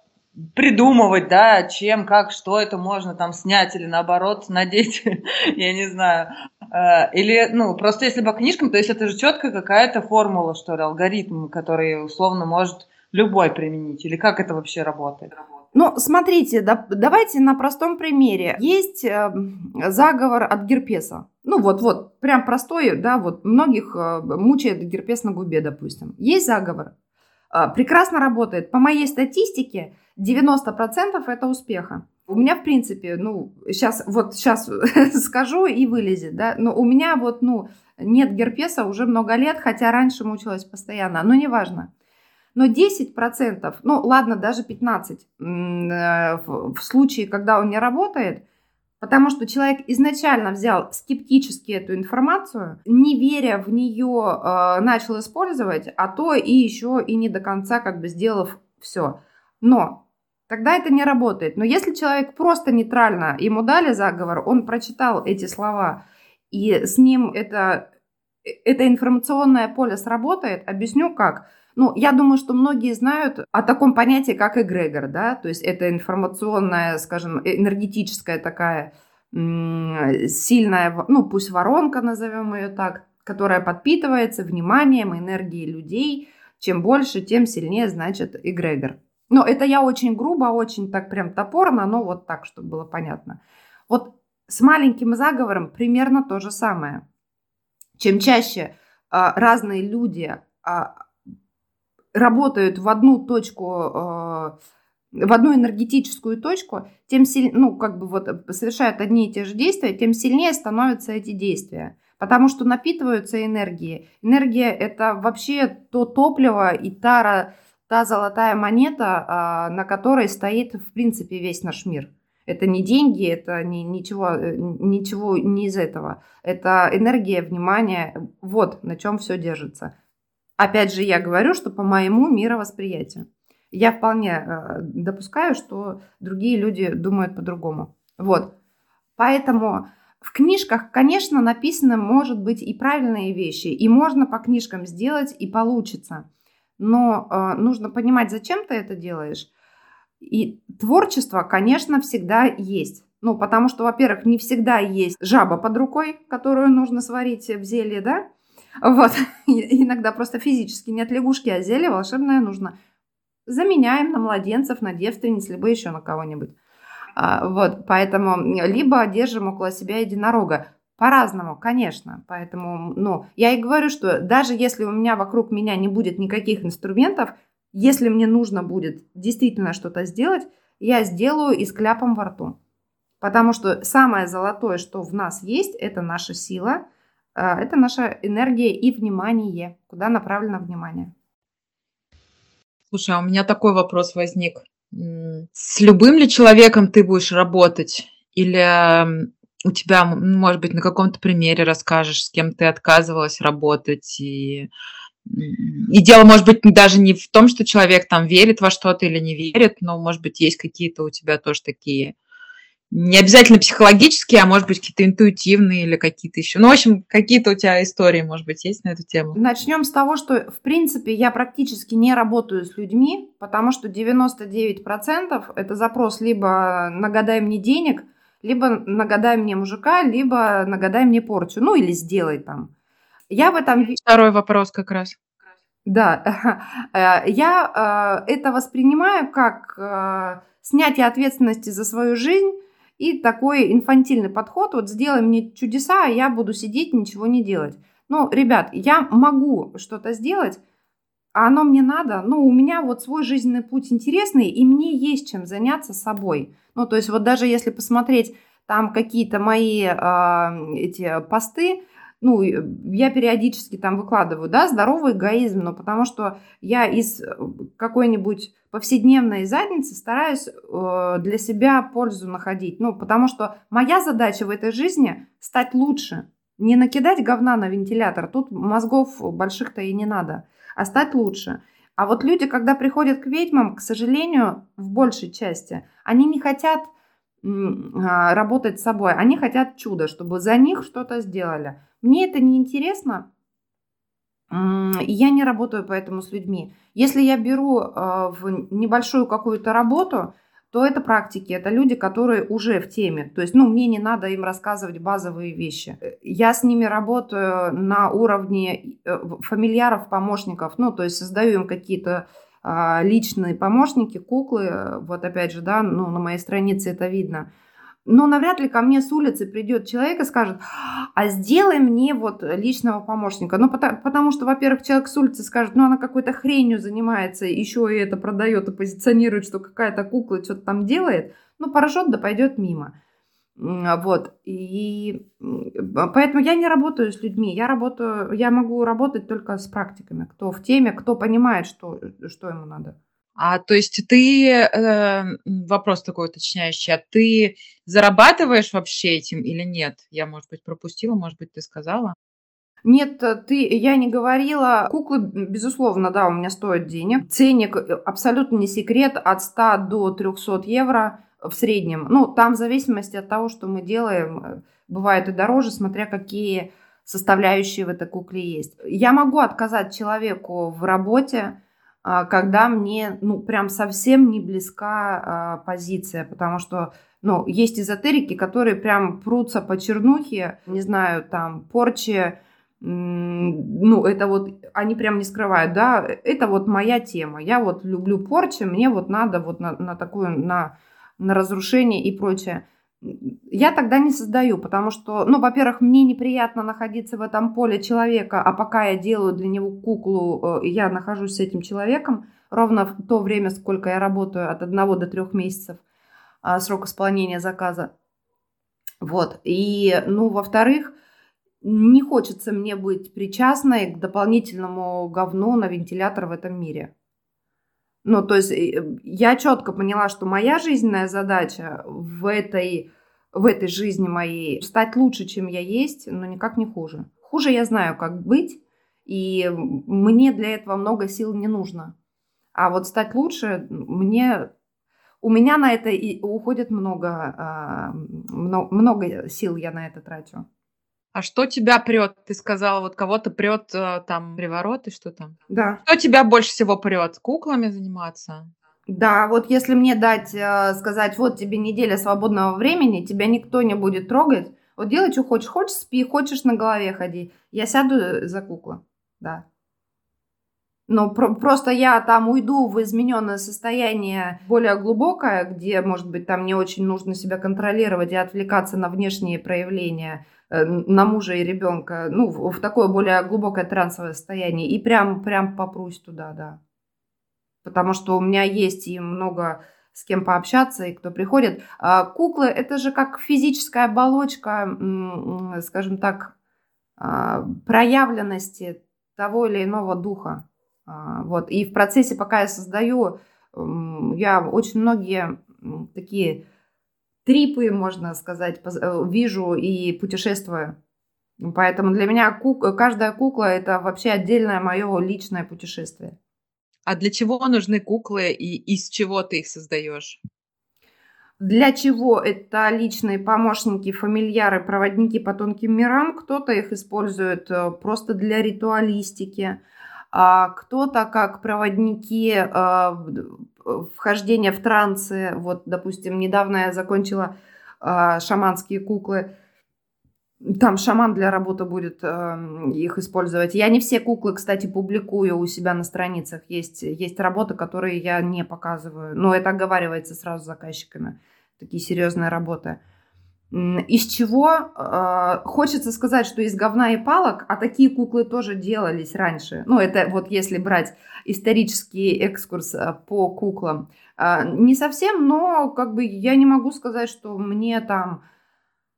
придумывать, да, чем, как, что это можно там снять или наоборот надеть, я не знаю. Э, или, ну, просто если по книжкам, то есть это же четкая какая-то формула, что ли, алгоритм, который условно может любой применить, или как это вообще работает? Ну, смотрите, да, давайте на простом примере. Есть э, заговор от герпеса. Ну, вот-вот, прям простой, да, вот многих э, мучает герпес на губе, допустим. Есть заговор. Э, прекрасно работает. По моей статистике, 90% это успеха. У меня, в принципе, ну, сейчас, вот сейчас скажу и вылезет, да, но у меня вот, ну, нет герпеса уже много лет, хотя раньше мучилась постоянно, но неважно. Но 10%, ну ладно, даже 15% э, в случае, когда он не работает, потому что человек изначально взял скептически эту информацию, не веря в нее, э, начал использовать, а то и еще и не до конца как бы сделав все. Но тогда это не работает. Но если человек просто нейтрально, ему дали заговор, он прочитал эти слова, и с ним это, это информационное поле сработает, объясню как. Ну, я думаю, что многие знают о таком понятии, как эгрегор, да, то есть это информационная, скажем, энергетическая такая сильная, ну, пусть воронка, назовем ее так, которая подпитывается вниманием, энергией людей. Чем больше, тем сильнее, значит, эгрегор. Но это я очень грубо, очень так прям топорно, но вот так, чтобы было понятно. Вот с маленьким заговором примерно то же самое. Чем чаще а, разные люди а, работают в одну точку, а, в одну энергетическую точку, тем сильнее, ну, как бы вот совершают одни и те же действия, тем сильнее становятся эти действия. Потому что напитываются энергией. Энергия – это вообще то топливо и та та золотая монета, а, на которой стоит, в принципе, весь наш мир. Это не деньги, это не, ничего, э, ничего не из этого. Это энергия, внимание, вот на чем все держится. Опять же, я говорю, что по моему мировосприятию. Я вполне э, допускаю, что другие люди думают по-другому. Вот. Поэтому в книжках, конечно, написаны, может быть, и правильные вещи, и можно по книжкам сделать, и получится – но э, нужно понимать, зачем ты это делаешь. И творчество, конечно, всегда есть. Ну, потому что, во-первых, не всегда есть жаба под рукой, которую нужно сварить в зелье, да? Вот. Иногда просто физически нет лягушки, а зелье волшебное нужно. Заменяем на младенцев, на девственниц, либо еще на кого-нибудь. А, вот, поэтому либо держим около себя единорога. По-разному, конечно. Поэтому, ну, я и говорю, что даже если у меня вокруг меня не будет никаких инструментов, если мне нужно будет действительно что-то сделать, я сделаю и с кляпом во рту. Потому что самое золотое, что в нас есть, это наша сила, это наша энергия и внимание. Куда направлено внимание? Слушай, а у меня такой вопрос возник. С любым ли человеком ты будешь работать? Или у тебя, может быть, на каком-то примере расскажешь, с кем ты отказывалась работать и И дело может быть даже не в том, что человек там верит во что-то или не верит, но, может быть, есть какие-то у тебя тоже такие не обязательно психологические, а может быть какие-то интуитивные или какие-то еще. Ну, в общем, какие-то у тебя истории, может быть, есть на эту тему. Начнем с того, что, в принципе, я практически не работаю с людьми, потому что 99% это запрос либо нагадай мне денег, либо нагадай мне мужика, либо нагадай мне порчу, ну или сделай там. Я в этом... Второй вопрос как раз. Да, э, я э, это воспринимаю как э, снятие ответственности за свою жизнь и такой инфантильный подход, вот сделай мне чудеса, а я буду сидеть, ничего не делать. Ну, ребят, я могу что-то сделать, а оно мне надо. Ну, у меня вот свой жизненный путь интересный, и мне есть чем заняться собой. Ну, то есть вот даже если посмотреть там какие-то мои э, эти посты, ну, я периодически там выкладываю, да, здоровый эгоизм, но потому что я из э, какой-нибудь повседневной задницы стараюсь э, для себя пользу находить. Ну, потому что моя задача в этой жизни стать лучше. Не накидать говна на вентилятор, тут мозгов больших-то и не надо, а стать лучше. А вот люди, когда приходят к ведьмам, к сожалению, в большей части, они не хотят работать с собой, они хотят чуда, чтобы за них что-то сделали. Мне это не интересно, я не работаю поэтому с людьми. Если я беру а, в небольшую какую-то работу, то это практики, это люди, которые уже в теме. То есть, ну, мне не надо им рассказывать базовые вещи. Я с ними работаю на уровне э, фамильяров, помощников, ну, то есть создаю им какие-то а, личные помощники, куклы. Вот опять же, да, ну, на моей странице это видно. Но навряд ли ко мне с улицы придет человек и скажет, а сделай мне вот личного помощника. Ну, потому, потому что, во-первых, человек с улицы скажет, ну, она какой-то хренью занимается, еще и это продает и позиционирует, что какая-то кукла что-то там делает. Ну, поражет, да пойдет мимо. Вот. И поэтому я не работаю с людьми. Я работаю, я могу работать только с практиками. Кто в теме, кто понимает, что, что ему надо. А то есть ты, э, вопрос такой уточняющий, а ты зарабатываешь вообще этим или нет? Я, может быть, пропустила, может быть, ты сказала? Нет, э, ты, я не говорила. Куклы, безусловно, да, у меня стоят денег. Ценник э, абсолютно не секрет, от 100 до 300 евро в среднем. Ну, там в зависимости от того, что мы делаем, э, бывает и дороже, смотря какие составляющие в этой кукле есть. Я могу отказать человеку в работе, а, когда мне, ну, прям совсем не близка а, позиция, потому что, ну, есть эзотерики, которые прям прутся по чернухе, не знаю, там, порчи, ну, это вот, они прям не скрывают, да, это вот моя тема, я вот люблю порчи, мне вот надо вот на, на такую, на, на разрушение и прочее я тогда не создаю, потому что, ну, во-первых, мне неприятно находиться в этом поле человека, а пока я делаю для него куклу, э, я нахожусь с этим человеком ровно в то время, сколько я работаю, от одного до трех месяцев а, срок исполнения заказа. Вот. И, ну, во-вторых, не хочется мне быть причастной к дополнительному говну на вентилятор в этом мире. Ну, то есть э, я четко поняла, что моя жизненная задача в этой, в этой жизни моей стать лучше, чем я есть, но никак не хуже. Хуже я знаю, как быть, и мне для этого много сил не нужно. А вот стать лучше, мне, у меня на это и уходит много, а, много, много сил я на это трачу. А что тебя прет? Ты сказала, вот кого-то прет э, там приворот и что там? Да. Что тебя больше всего прет? Куклами заниматься? Да, вот если мне дать, э, сказать, вот тебе неделя свободного времени, тебя никто не будет трогать, вот делай, что хочешь. Хочешь, спи, хочешь на голове ходи. Я сяду за куклу, да. Но про- просто я там уйду в измененное состояние более глубокое, где, может быть, там не очень нужно себя контролировать и отвлекаться на внешние проявления Э, на мужа и ребенка, ну, в, в такое более глубокое трансовое состояние, и прям, прям попрусь туда, да. Потому что у меня есть и много с кем пообщаться, и кто приходит. А куклы – это же как физическая оболочка, скажем так, а, проявленности того или иного духа. А, вот. И в процессе, пока я создаю, я очень многие такие трипы, можно сказать, э, вижу и путешествую. Поэтому для меня кук... каждая кукла это вообще отдельное мое личное путешествие. А для чего нужны куклы и из чего ты их создаешь? Для чего это личные помощники, фамильяры, проводники по тонким мирам? Кто-то их использует э, просто для ритуалистики, а кто-то как проводники э, вхождения в трансы. Вот, допустим, недавно я закончила э, шаманские куклы там шаман для работы будет э, их использовать. Я не все куклы, кстати, публикую у себя на страницах. Есть, есть работы, которые я не показываю. Но это оговаривается сразу с заказчиками. Такие серьезные работы. Из чего э, хочется сказать, что из говна и палок, а такие куклы тоже делались раньше. Ну, это вот если брать исторический экскурс э, по куклам. Э, не совсем, но как бы я не могу сказать, что мне там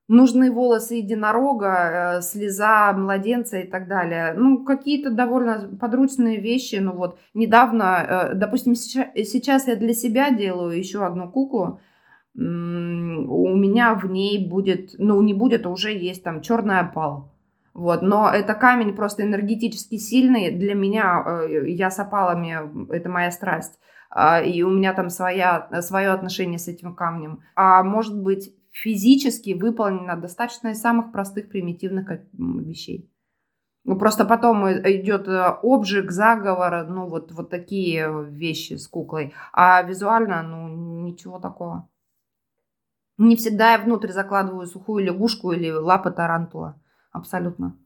нужны волосы единорога, э, слеза младенца и так далее. Ну, какие-то довольно подручные вещи. Ну вот, недавно, э, допустим, сейчас я для себя делаю еще одну куклу. У меня в ней будет, ну, не будет, а уже есть там черный опал. Вот, но это камень просто энергетически сильный. Для меня, э, я с опалами, это моя страсть. А, и у меня там своя, свое отношение с этим камнем. А может быть, физически выполнена достаточно из самых простых примитивных вещей. Ну, просто потом идет э, обжиг, заговор, ну, вот, вот такие вещи с куклой. А визуально, ну, ничего такого. Не всегда я внутрь закладываю сухую лягушку или лапы тарантула. Абсолютно.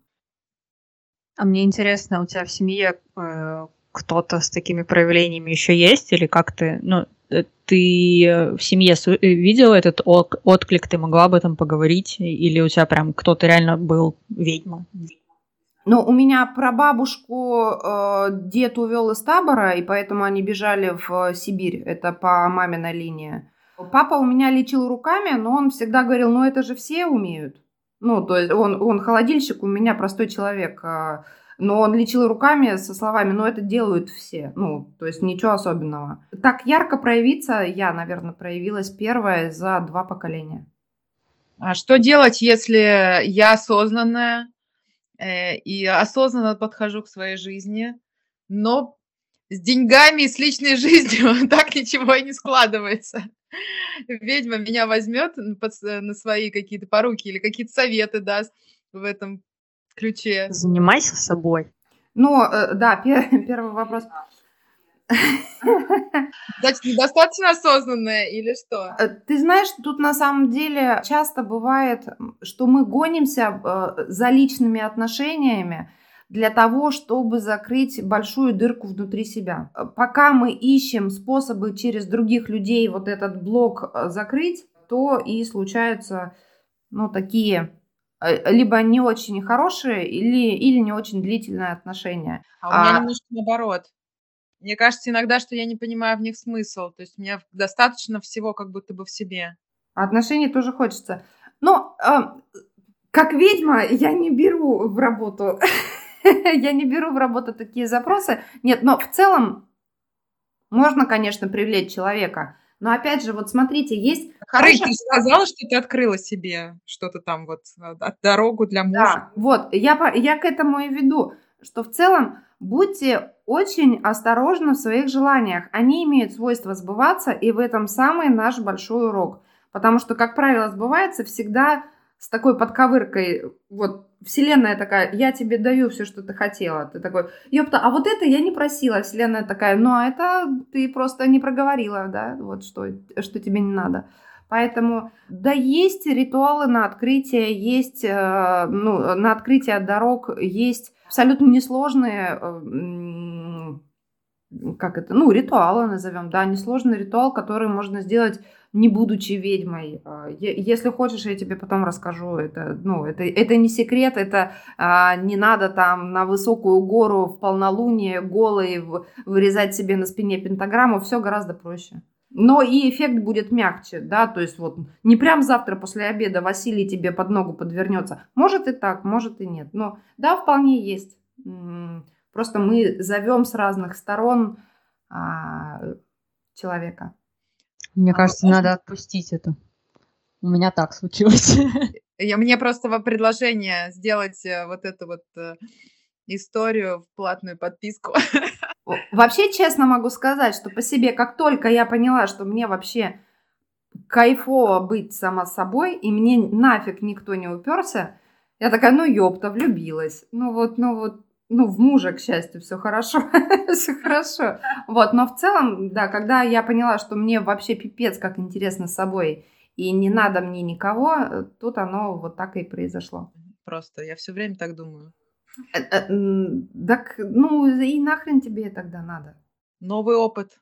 А мне интересно, у тебя в семье э, кто-то с такими проявлениями еще есть? Или как ты, ну, Э, ты э, в семье э, видела этот отклик, ты могла об этом поговорить? Или у тебя прям кто-то реально был ведьма? Ну, у меня прабабушку э, дед увел из табора, и поэтому они бежали в Сибирь. Это по маминой линии. Папа у меня лечил руками, но он всегда говорил, ну это же все умеют. Ну, то есть он, он холодильщик, у меня простой человек. А но он лечил руками со словами, ну это делают все, ну, то есть ничего особенного. Так ярко проявиться, я, наверное, проявилась первая за два поколения. А что делать, если я осознанная э, и осознанно подхожу к своей жизни, но с деньгами и с личной жизнью так ничего и не складывается? Ведьма меня возьмет на свои какие-то поруки или какие-то советы даст в этом ключе. Занимайся собой. Ну, э, да, первый вопрос. Значит, недостаточно осознанная или что? Э, ты знаешь, тут на самом деле часто бывает, что мы гонимся э, за личными отношениями для того, чтобы закрыть большую дырку внутри себя. Пока мы ищем способы через других людей вот этот блок закрыть, то и случаются ну, такие Э, либо не очень хорошие или, или не очень длительные отношения. А у меня а... немножко наоборот. Мне кажется иногда, что я не понимаю в них смысл. То есть мне достаточно всего как будто бы в себе. Отношений тоже хочется. Но э, как ведьма я не беру в работу. я не беру в работу такие запросы. Нет, но в целом можно, конечно, привлечь человека. Но опять же, вот смотрите, есть... Харry, ты сказала, что ты открыла себе что-то там вот, от дорогу для мужа. Да, вот, я, я к этому и веду, что в целом будьте очень осторожны в своих желаниях. Они имеют свойство сбываться, и в этом самый наш большой урок. Потому что, как правило, сбывается всегда с такой подковыркой, вот Вселенная такая, я тебе даю все, что ты хотела. Ты такой, ёпта, а вот это я не просила. Вселенная такая, ну а это ты просто не проговорила, да, вот что, что тебе не надо. Поэтому, да, есть ритуалы на открытие, есть, э, ну, на открытие дорог, есть абсолютно несложные, э, как это, ну, ритуалы назовем, да, несложный ритуал, который можно сделать не будучи ведьмой. А, если хочешь, я тебе потом расскажу. Это, ну, это, это не секрет, это а, не надо там на высокую гору в полнолуние голой вырезать себе на спине пентаграмму. Все гораздо проще. Но и эффект будет мягче, да, то есть вот не прям завтра после обеда Василий тебе под ногу подвернется. Может и так, может и нет. Но да, вполне есть. Просто мы зовем с разных сторон а, человека. Мне а кажется, надо отпустить это. У меня так случилось. Я, мне просто предложение сделать э, вот эту вот э, историю в платную подписку. Вообще, честно могу сказать, что по себе, как только я поняла, что мне вообще кайфово быть сама собой, и мне нафиг никто не уперся, я такая, ну ёпта, влюбилась. Ну вот, ну вот, ну, в мужа, к счастью, все хорошо, все хорошо. Вот, но в целом, да, когда я поняла, что мне вообще пипец, как интересно с собой, и не надо мне никого, тут оно вот так и произошло. Просто, я все время так думаю. Э, э, так, ну, и нахрен тебе тогда надо? Новый опыт.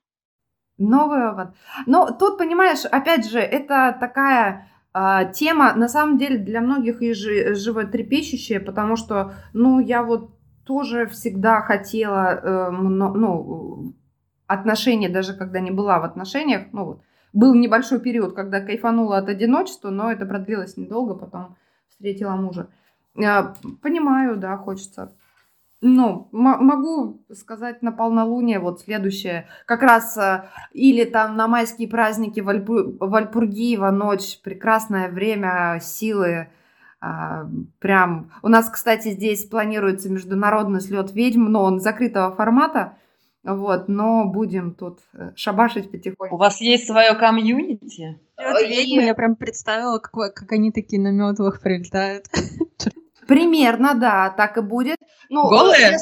Новый опыт. Но тут, понимаешь, опять же, это такая э, тема, на самом деле, для многих и животрепещущая, потому что, ну, я вот тоже всегда хотела, э, ну, отношения, даже когда не была в отношениях, ну, вот, был небольшой период, когда кайфанула от одиночества, но это продлилось недолго, потом встретила мужа. Э, понимаю, да, хочется. Ну, могу сказать на полнолуние вот следующее. Как раз э, или там на майские праздники Вальпу... Вальпургиева ночь, прекрасное время, силы. А, прям. У нас, кстати, здесь планируется международный слет ведьм, но он закрытого формата. Вот, но будем тут э, шабашить потихоньку. У вас есть свое комьюнити? Ведьмы, я прям представила, как, как они такие на метлах прилетают. Примерно, да, так и будет. Ну, Голые?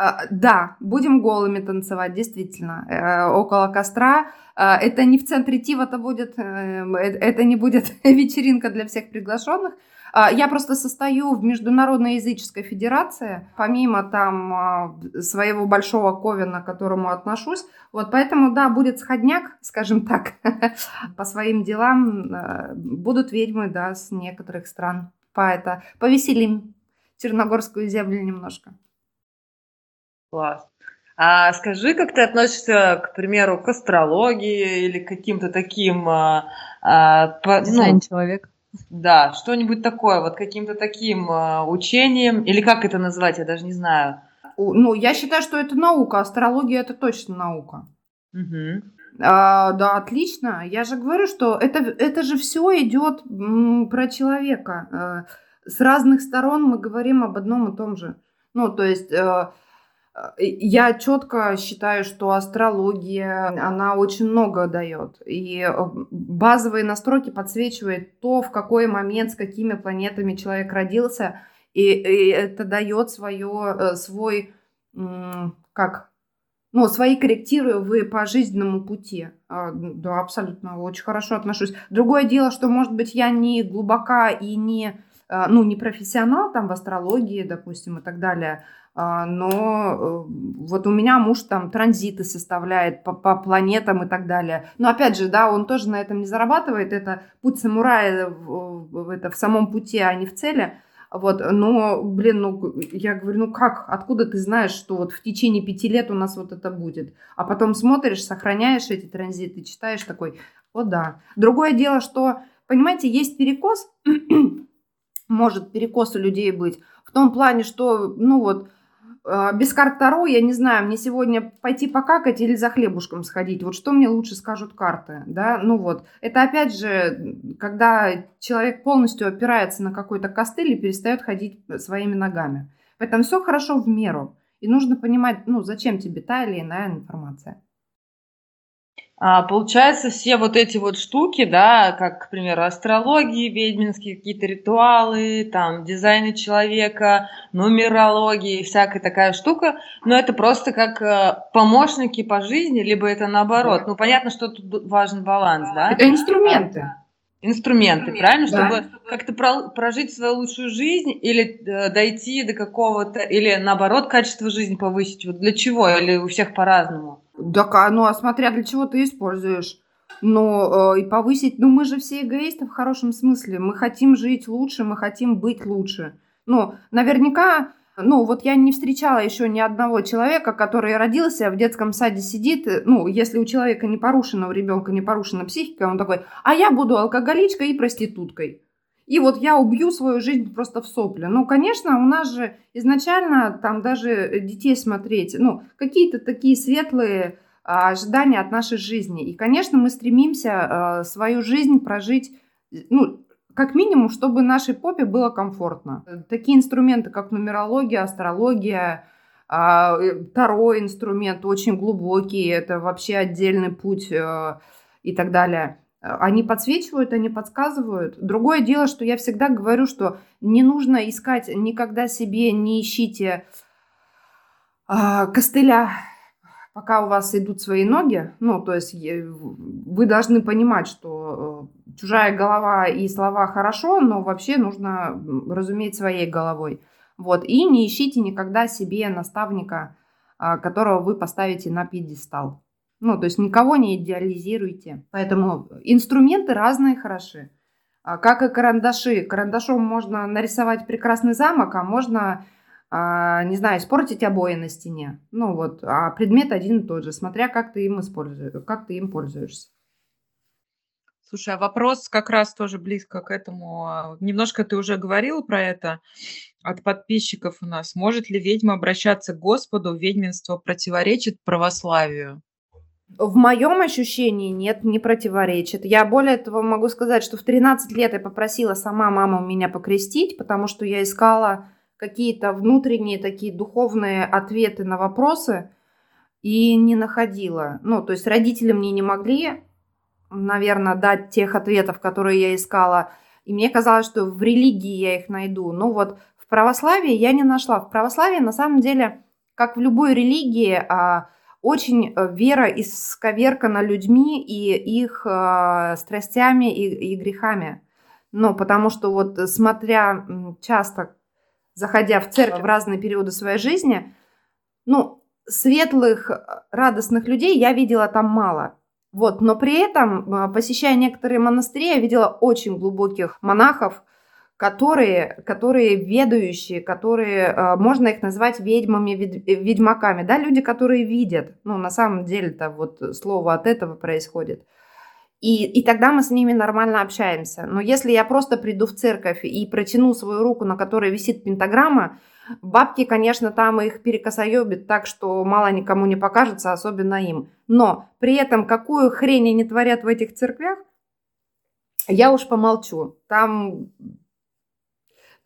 А, да, будем голыми танцевать, действительно. Э, около костра. А, это не в центре Тива-то будет, э, это не будет вечеринка для всех приглашенных. А, я просто состою в Международной языческой федерации, помимо там а, своего большого ковена, к которому отношусь. Вот поэтому, да, будет сходняк, скажем так, по своим делам. А, будут ведьмы, да, с некоторых стран. По это повеселим Черногорскую землю немножко. Класс. А скажи, как ты относишься, к примеру, к астрологии или к каким-то таким... А, а, по, ну, человек да, что-нибудь такое, вот каким-то таким э, учением, или как это назвать, я даже не знаю. Ну, я считаю, что это наука, астрология это точно наука. Угу. А, да, отлично. Я же говорю, что это, это же все идет про человека. Э, с разных сторон мы говорим об одном и том же. Ну, то есть... Э, я четко считаю, что астрология, она очень много дает. И э, базовые настройки подсвечивает то, в какой момент, с какими планетами человек родился. И, и это дает свое, э, свой, как, ну, свои корректиры вы по жизненному пути. А, да, абсолютно, очень хорошо отношусь. Другое дело, что, может быть, я не глубока и не, э, ну, не профессионал там в астрологии, допустим, и так далее, а, но э, вот у меня муж там транзиты составляет по, по планетам и так далее. Но опять же, да, он тоже на этом не зарабатывает. Это путь самурая это в самом пути, а не в цели. Вот, но, блин, ну, я говорю, ну как, откуда ты знаешь, что вот в течение пяти лет у нас вот это будет? А потом смотришь, сохраняешь эти транзиты, читаешь такой, о да. Другое дело, что, понимаете, есть перекос, может перекос у людей быть, в том плане, что, ну вот, а, без карт Таро, я не знаю, мне сегодня пойти покакать или за хлебушком сходить. Вот что мне лучше скажут карты, да? Ну вот, это опять же, когда человек полностью опирается на какой-то костыль и перестает ходить своими ногами. Поэтому все хорошо в меру. И нужно понимать, ну, зачем тебе та или иная информация. А, получается, все вот эти вот штуки, да, как, к примеру, астрологии, ведьминские какие-то ритуалы, там, дизайны человека, нумерологии, всякая такая штука, но это просто как э, помощники по жизни, либо это наоборот. Ну, понятно, что тут важен баланс, да? Это инструменты. Инструменты, правильно? Да. Чтобы как-то про, прожить свою лучшую жизнь или э, дойти до какого-то, или наоборот, качество жизни повысить. Вот для чего? Или у всех по-разному? Да, ну а смотря для чего ты используешь. Но э, и повысить, ну мы же все эгоисты в хорошем смысле. Мы хотим жить лучше, мы хотим быть лучше. Ну, наверняка, ну вот я не встречала еще ни одного человека, который родился, в детском саде сидит, э, ну, если у человека не порушена, у ребенка не порушена психика, он такой, а я буду алкоголичкой и проституткой. И вот я убью свою жизнь просто в сопли. Ну, конечно, у нас же изначально там даже детей смотреть, ну, какие-то такие светлые а, ожидания от нашей жизни. И, конечно, мы стремимся а, свою жизнь прожить, ну, как минимум, чтобы нашей попе было комфортно. Такие инструменты, как нумерология, астрология, а, э, инструмент очень глубокий, это вообще отдельный путь э, и так далее. Они подсвечивают, они подсказывают. Другое дело, что я всегда говорю, что не нужно искать, никогда себе не ищите а, костыля, пока у вас идут свои ноги. Ну, то есть вы должны понимать, что э, чужая голова и слова хорошо, но вообще нужно разуметь своей головой. Вот. И не ищите никогда себе наставника, а, которого вы поставите на пьедестал. Ну, то есть никого не идеализируйте. Поэтому инструменты разные хороши. А как и карандаши. Карандашом можно нарисовать прекрасный замок, а можно, а, не знаю, испортить обои на стене. Ну вот, а предмет один и тот же, смотря как ты им используешь, как ты им пользуешься. Слушай, а вопрос как раз тоже близко к этому. Немножко ты уже говорила про это от подписчиков у нас. Может ли ведьма обращаться к Господу? Ведьминство противоречит православию? В моем ощущении нет, не противоречит. Я более того могу сказать, что в 13 лет я попросила сама маму меня покрестить, потому что я искала какие-то внутренние такие духовные ответы на вопросы и не находила. Ну, то есть родители мне не могли, наверное, дать тех ответов, которые я искала. И мне казалось, что в религии я их найду. Но вот в православии я не нашла. В православии на самом деле, как в любой религии, а, очень э, вера исковеркана людьми и их э, страстями и, и грехами. Ну, потому что вот э, смотря часто, заходя в церковь в разные периоды своей жизни, ну, светлых, радостных людей я видела там мало. Вот, но при этом, посещая некоторые монастыри, я видела очень глубоких монахов, которые, которые ведающие, которые, э, можно их назвать ведьмами, э, ведьмаками, да, люди, которые видят, ну, на самом деле-то вот слово от этого происходит. И, и тогда мы с ними нормально общаемся. Но если я просто приду в церковь и протяну свою руку, на которой висит пентаграмма, бабки, конечно, там их перекосоебят так, что мало никому не покажется, особенно им. Но при этом какую хрень они творят в этих церквях, я уж помолчу. Там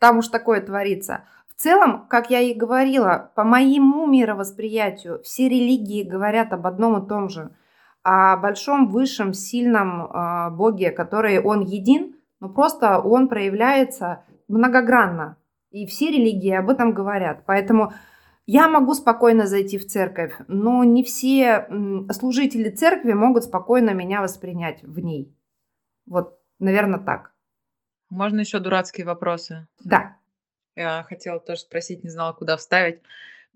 там уж такое творится. В целом, как я и говорила, по моему мировосприятию все религии говорят об одном и том же. О большом, высшем, сильном э, Боге, который Он един, но просто Он проявляется многогранно. И все религии об этом говорят. Поэтому я могу спокойно зайти в церковь, но не все служители церкви могут спокойно меня воспринять в ней. Вот, наверное, так. Можно еще дурацкие вопросы? Да. Я хотела тоже спросить, не знала, куда вставить.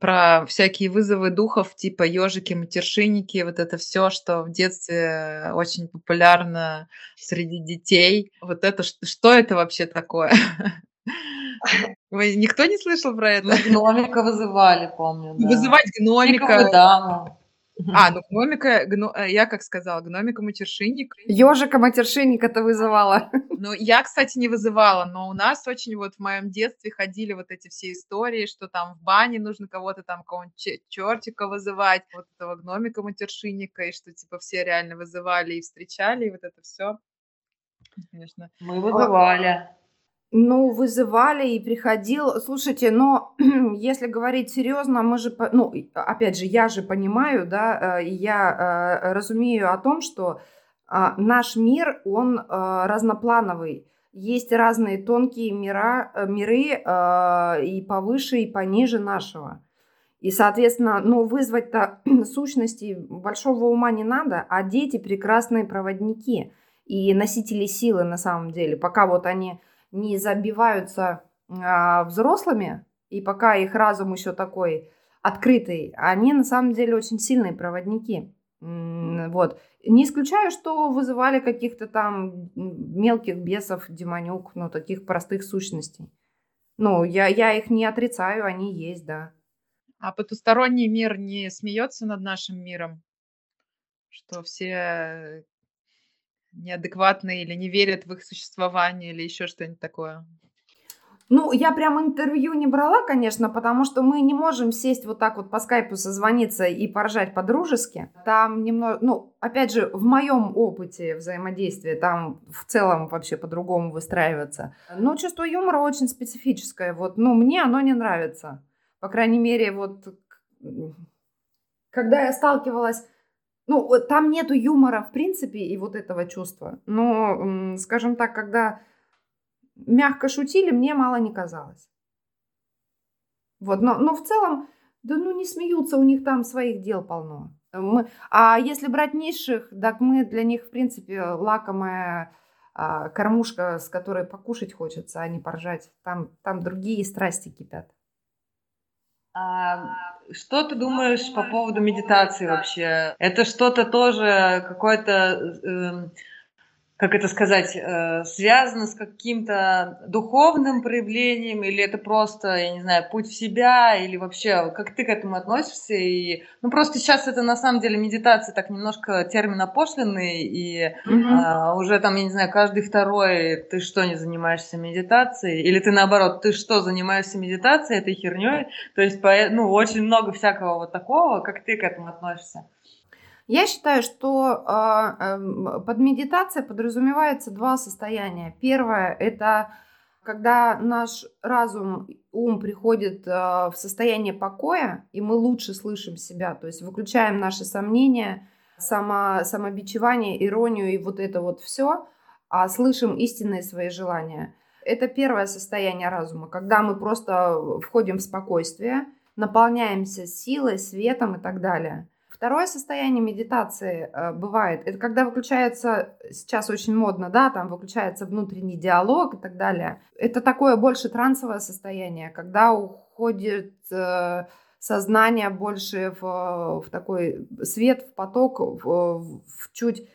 Про всякие вызовы духов, типа ежики, матершинники, вот это все, что в детстве очень популярно среди детей. Вот это, что это вообще такое? Вы никто не слышал про это? Гномика вызывали, помню. Да. Вызывать гномика. Да. А, ну гномика, гно... Э, я как сказала, гномика матершинник. Ежика матершинник это вызывала. Ну, я, кстати, не вызывала, но у нас очень вот в моем детстве ходили вот эти все истории, что там в бане нужно кого-то там, какого-нибудь чертика вызывать, вот этого гномика матершинника, и что типа все реально вызывали и встречали, и вот это все. Конечно. Мы вызывали. Ну, вызывали и приходил. Слушайте, но если говорить серьезно, мы же, ну, опять же, я же понимаю, да, э, я э, разумею о том, что а, наш мир, он э, разноплановый. Есть разные тонкие мира, миры и повыше, и пониже нашего. И, соответственно, ну, вызвать-то сущности большого ума не надо, а дети прекрасные проводники и носители силы на самом деле. Пока вот они не забиваются а, взрослыми, и пока их разум еще такой открытый, они на самом деле очень сильные проводники. Вот. Не исключаю, что вызывали каких-то там мелких бесов, демонюк, ну, таких простых сущностей. Ну, я, я их не отрицаю, они есть, да. А потусторонний мир не смеется над нашим миром? Что все неадекватные или не верят в их существование или еще что-нибудь такое? Ну, я прям интервью не брала, конечно, потому что мы не можем сесть вот так вот по скайпу созвониться и поржать по-дружески. Там немного, ну, опять же, в моем опыте взаимодействия там в целом вообще по-другому выстраивается. Но чувство юмора очень специфическое. Вот, ну, мне оно не нравится. По крайней мере, вот когда я сталкивалась ну, там нету юмора, в принципе, и вот этого чувства. Но, скажем так, когда мягко шутили, мне мало не казалось. Вот, но, но в целом, да ну не смеются, у них там своих дел полно. Мы, а если брать низших, так мы для них, в принципе, лакомая а, кормушка, с которой покушать хочется, а не поржать. Там, там другие страсти кипят. А, что ты думаешь по поводу медитации вообще? Это что-то тоже какое-то... Как это сказать, э, связано с каким-то духовным проявлением, или это просто, я не знаю, путь в себя, или вообще, как ты к этому относишься? И, ну, просто сейчас это на самом деле медитация так немножко термин опошленный, и mm-hmm. э, уже там, я не знаю, каждый второй, ты что, не занимаешься медитацией? Или ты наоборот, ты что, занимаешься медитацией, этой херней? То есть, ну, очень много всякого вот такого, как ты к этому относишься? Я считаю, что э, под медитацией подразумевается два состояния. Первое – это когда наш разум, ум приходит э, в состояние покоя, и мы лучше слышим себя, то есть выключаем наши сомнения, само, самобичевание, иронию и вот это вот все, а слышим истинные свои желания. Это первое состояние разума, когда мы просто входим в спокойствие, наполняемся силой, светом и так далее – Второе состояние медитации э, бывает, это когда выключается, сейчас очень модно, да, там выключается внутренний диалог и так далее. Это такое больше трансовое состояние, когда уходит э, сознание больше в, в такой свет, в поток, в, в чуть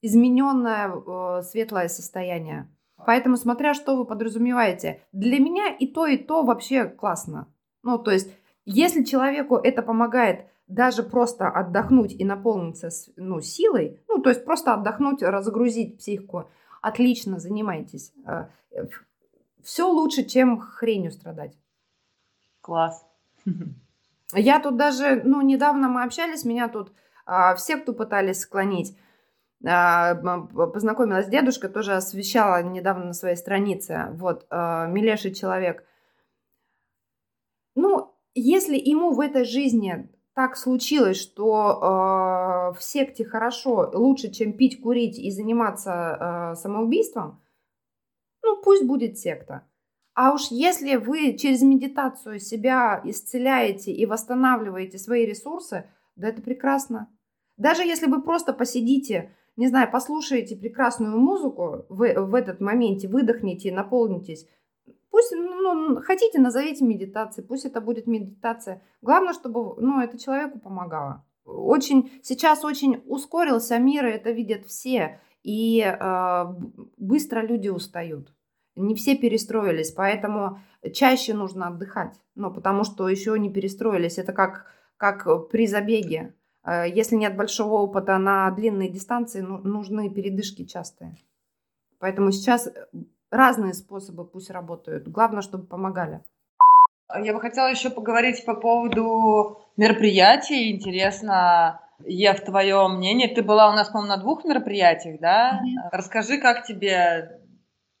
измененное э, светлое состояние. Поэтому, смотря что вы подразумеваете, для меня и то, и то вообще классно. Ну, то есть, если человеку это помогает даже просто отдохнуть и наполниться ну, силой, ну, то есть просто отдохнуть, разгрузить психику, отлично занимайтесь. А, Все лучше, чем хренью страдать. Класс. Я тут даже, ну, недавно мы общались, меня тут а, в секту пытались склонить. А, познакомилась с дедушкой, тоже освещала недавно на своей странице. Вот, а, милейший человек. Ну, если ему в этой жизни так случилось, что э, в секте хорошо, лучше, чем пить, курить и заниматься э, самоубийством, ну пусть будет секта. А уж если вы через медитацию себя исцеляете и восстанавливаете свои ресурсы, да это прекрасно. Даже если вы просто посидите, не знаю, послушаете прекрасную музыку в, в этот моменте, выдохните, наполнитесь, Пусть, ну, хотите, назовите медитацией, пусть это будет медитация. Главное, чтобы, ну, это человеку помогало. Очень, сейчас очень ускорился мир, и это видят все, и э, быстро люди устают. Не все перестроились, поэтому чаще нужно отдыхать, ну, потому что еще не перестроились. Это как, как при забеге. Э, если нет большого опыта на длинной дистанции, ну, нужны передышки частые. Поэтому сейчас разные способы пусть работают. Главное, чтобы помогали. Я бы хотела еще поговорить по поводу мероприятий. Интересно, Ев, твое мнение. Ты была у нас, по-моему, на двух мероприятиях, да? Mm-hmm. Расскажи, как тебе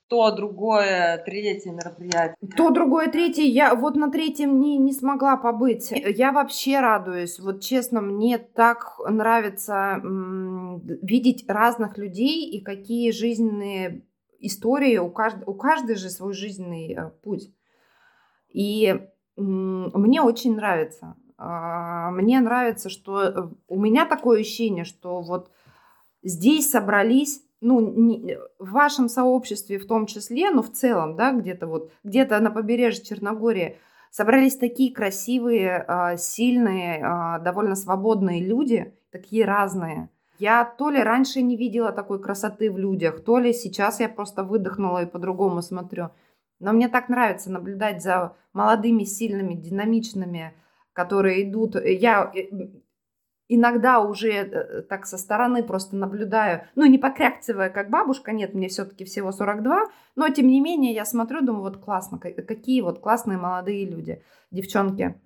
то, другое, третье мероприятие. То, другое, третье. Я вот на третьем не, не смогла побыть. Я вообще радуюсь. Вот честно, мне так нравится м- видеть разных людей и какие жизненные истории, у, кажд... у каждой же свой жизненный э, путь. И мне очень нравится. А, мне нравится, что э, у меня такое ощущение, что вот здесь собрались, ну, не, в вашем сообществе в том числе, но в целом, да, где-то вот, где-то на побережье Черногории собрались такие красивые, а, сильные, а, довольно свободные люди, такие разные – я то ли раньше не видела такой красоты в людях, то ли сейчас я просто выдохнула и по-другому смотрю. Но мне так нравится наблюдать за молодыми, сильными, динамичными, которые идут. Я, э, иногда уже э, так со стороны просто наблюдаю, ну, не покряктивая, как бабушка, нет, мне все-таки всего 42, но, тем не менее, я смотрю, думаю, вот классно, какие вот классные молодые люди, девчонки.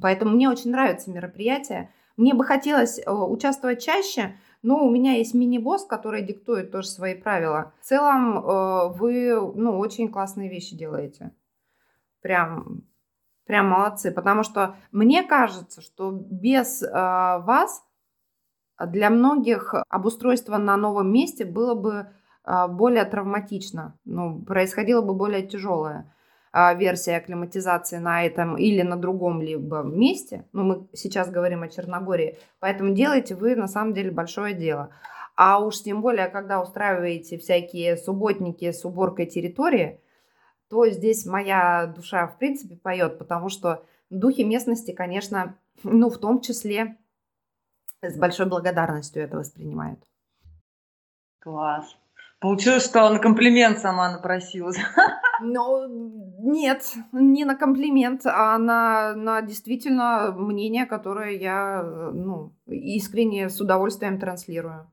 Поэтому мне очень нравятся мероприятия. Мне бы хотелось э, участвовать чаще, но у меня есть мини-босс, который диктует тоже свои правила. В целом, э, вы, ну, очень классные вещи делаете. Прям Прям молодцы, потому что мне кажется, что без э, вас для многих обустройство на новом месте было бы более травматично, ну, происходило бы более тяжелая э, версия акклиматизации на этом или на другом либо месте. Ну, мы сейчас говорим о Черногории, поэтому делаете вы на самом деле большое дело. А уж тем более, когда устраиваете всякие субботники с уборкой территории, то здесь моя душа в принципе поет, потому что духи местности, конечно, ну, в том числе с большой благодарностью это воспринимают. Класс. Получилось, что на комплимент сама напросилась. Ну, нет, не на комплимент, а на, на действительно мнение, которое я ну, искренне с удовольствием транслирую.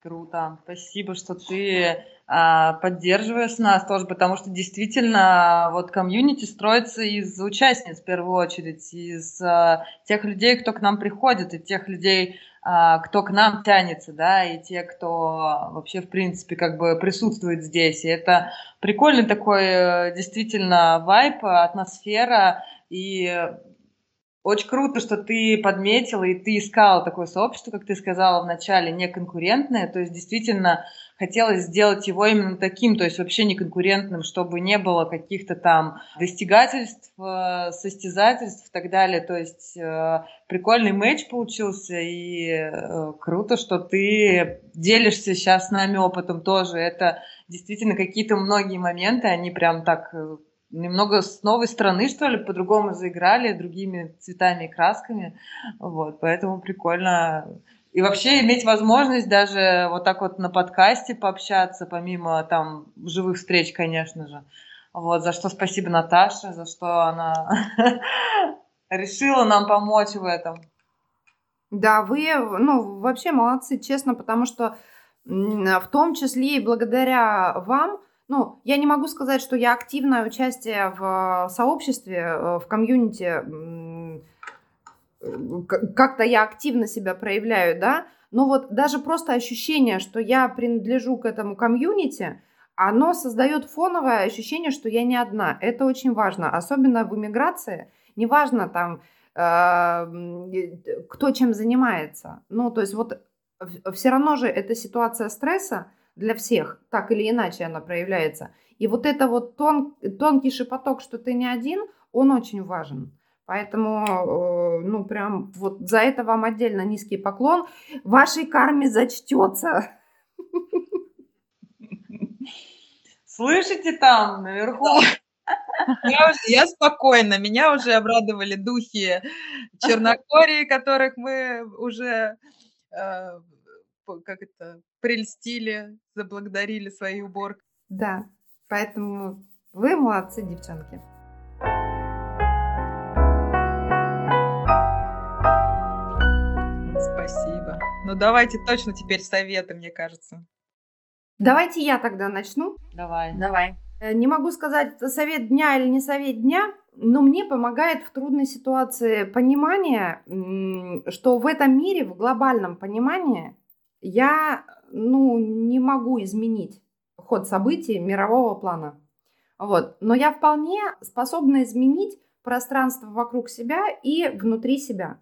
Круто. Спасибо, что ты поддерживаешь нас тоже, потому что действительно вот комьюнити строится из участниц в первую очередь, из а, тех людей, кто к нам приходит, и тех людей, а, кто к нам тянется, да, и те, кто вообще в принципе как бы присутствует здесь. И это прикольный такой э, действительно вайп, атмосфера, и очень круто, что ты подметила и ты искала такое сообщество, как ты сказала в начале, не конкурентное. То есть действительно хотелось сделать его именно таким, то есть вообще не конкурентным, чтобы не было каких-то там достигательств, э, состязательств и так далее. То есть э, прикольный матч получился и э, круто, что ты делишься сейчас с нами опытом тоже. Это действительно какие-то многие моменты, они прям так немного с новой стороны, что ли, по-другому заиграли, другими цветами и красками. Вот, поэтому прикольно. И вообще иметь возможность даже вот так вот на подкасте пообщаться, помимо там живых встреч, конечно же. Вот, за что спасибо Наташе, за что она решила нам помочь в этом. Да, вы, ну, вообще молодцы, честно, потому что в том числе и благодаря вам ну, я не могу сказать, что я активное участие в сообществе, э, в комьюнити, как-то я активно себя проявляю, да, но вот даже просто ощущение, что я принадлежу к этому комьюнити, оно создает фоновое ощущение, что я не одна. Это очень важно, особенно в иммиграции. Неважно там, э, кто чем занимается. Ну, то есть вот все равно же это ситуация стресса, для всех, так или иначе она проявляется. И вот это вот тон, тонкий шепоток, что ты не один, он очень важен. Поэтому, э, ну, прям вот за это вам отдельно низкий поклон. Вашей карме зачтется. Слышите там наверху? Я, уже, я спокойна, меня уже обрадовали духи Черногории, которых мы уже э, как это, прельстили, заблагодарили своей уборкой. Да, поэтому вы молодцы, девчонки. Спасибо. Ну давайте точно теперь советы, мне кажется. Давайте я тогда начну. Давай. Давай. Э, не могу сказать, это совет дня или не совет дня, но мне помогает в трудной ситуации понимание, что в этом мире, в глобальном понимании, я ну, не могу изменить ход событий мирового плана. Вот. Но я вполне способна изменить пространство вокруг себя и внутри себя.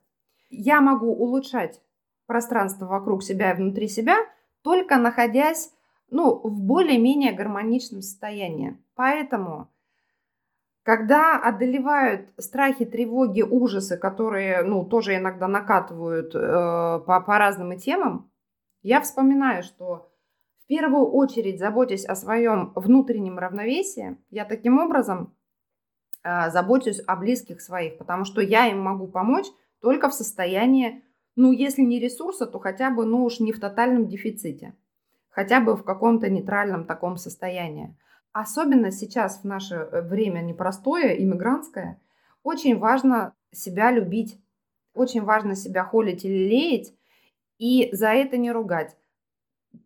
Я могу улучшать пространство вокруг себя и внутри себя, только находясь ну, в более-менее гармоничном состоянии. Поэтому, когда одолевают страхи, тревоги, ужасы, которые ну, тоже иногда накатывают э, по, по разным темам, я вспоминаю, что в первую очередь, заботясь о своем внутреннем равновесии, я таким образом э, забочусь о близких своих, потому что я им могу помочь только в состоянии, ну, если не ресурса, то хотя бы, ну уж не в тотальном дефиците, хотя бы в каком-то нейтральном таком состоянии. Особенно сейчас в наше время непростое, иммигрантское, очень важно себя любить, Очень важно себя холить или леять, и за это не ругать.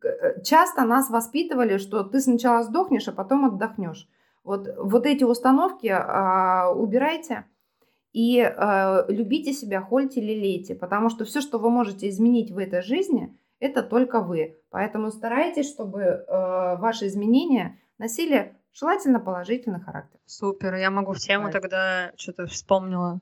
Э, часто нас воспитывали, что ты сначала сдохнешь, а потом отдохнешь. Вот, вот эти установки э, убирайте и э, любите себя, хольте, лелейте, потому что все, что вы можете изменить в этой жизни, это только вы. Поэтому старайтесь, чтобы э, ваши изменения носили желательно положительный характер. Супер, я могу в тему тогда что-то вспомнила.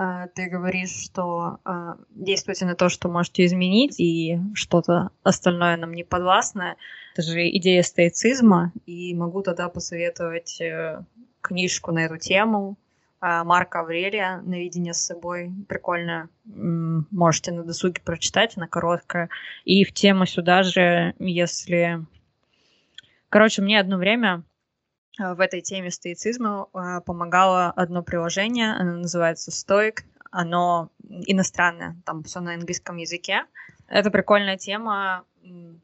А, ты говоришь, что а, действуйте на то, что можете изменить, и что-то остальное нам не подвластно. Это же идея стоицизма, и могу тогда посоветовать э, книжку на эту тему а, Марка Аврелия «Наведение с собой». Прикольно. Можете на досуге прочитать, она короткая. И в тему сюда же, если... Короче, мне одно время Э, в этой теме стоицизма э, помогало одно приложение, оно называется Stoic, оно иностранное, там все на английском языке. Это прикольная тема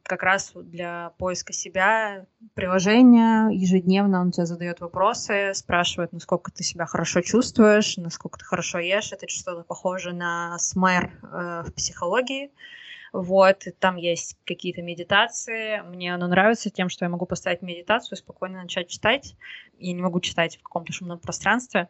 как раз для поиска себя. Приложение ежедневно он тебе задает вопросы, спрашивает, насколько ты себя хорошо чувствуешь, насколько ты хорошо ешь. Это что-то похоже на СМЭР э, в психологии. Вот, там есть какие-то медитации. Мне оно нравится тем, что я могу поставить медитацию, спокойно начать читать. Я не могу читать в каком-то шумном пространстве.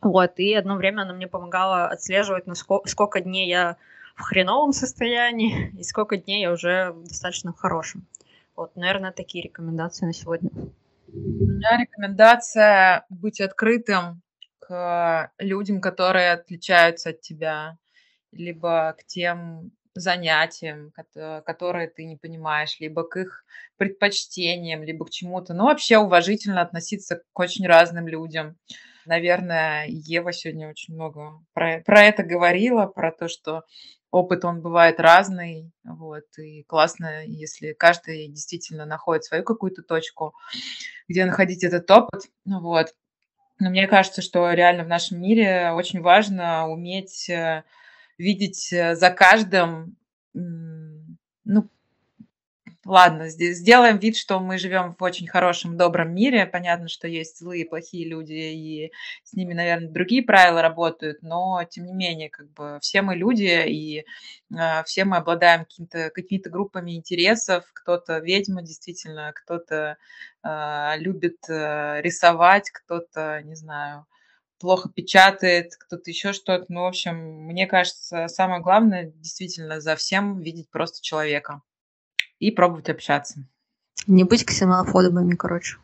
Вот, и одно время оно мне помогало отслеживать, насколько, сколько дней я в хреновом состоянии и сколько дней я уже достаточно в хорошем. Вот, наверное, такие рекомендации на сегодня. У меня рекомендация быть открытым к людям, которые отличаются от тебя, либо к тем занятиям, которые ты не понимаешь, либо к их предпочтениям, либо к чему-то. Ну, вообще уважительно относиться к очень разным людям. Наверное, Ева сегодня очень много про, про это говорила, про то, что опыт, он бывает разный, вот, и классно, если каждый действительно находит свою какую-то точку, где находить этот опыт, ну вот. Но мне кажется, что реально в нашем мире очень важно уметь э, видеть э, за каждым, ну, ладно, сделаем вид, что мы живем в очень хорошем, добром мире. Понятно, что есть злые, плохие люди, и с ними, наверное, другие правила работают, но, тем не менее, как бы все мы люди, и э, все мы обладаем какими-то какими группами интересов. Кто-то ведьма, действительно, кто-то э, любит э, рисовать, кто-то, не знаю, плохо печатает, кто-то еще что-то. Ну, в общем, мне кажется, самое главное действительно за всем видеть просто человека и пробовать общаться. Не быть ксенофобами, короче.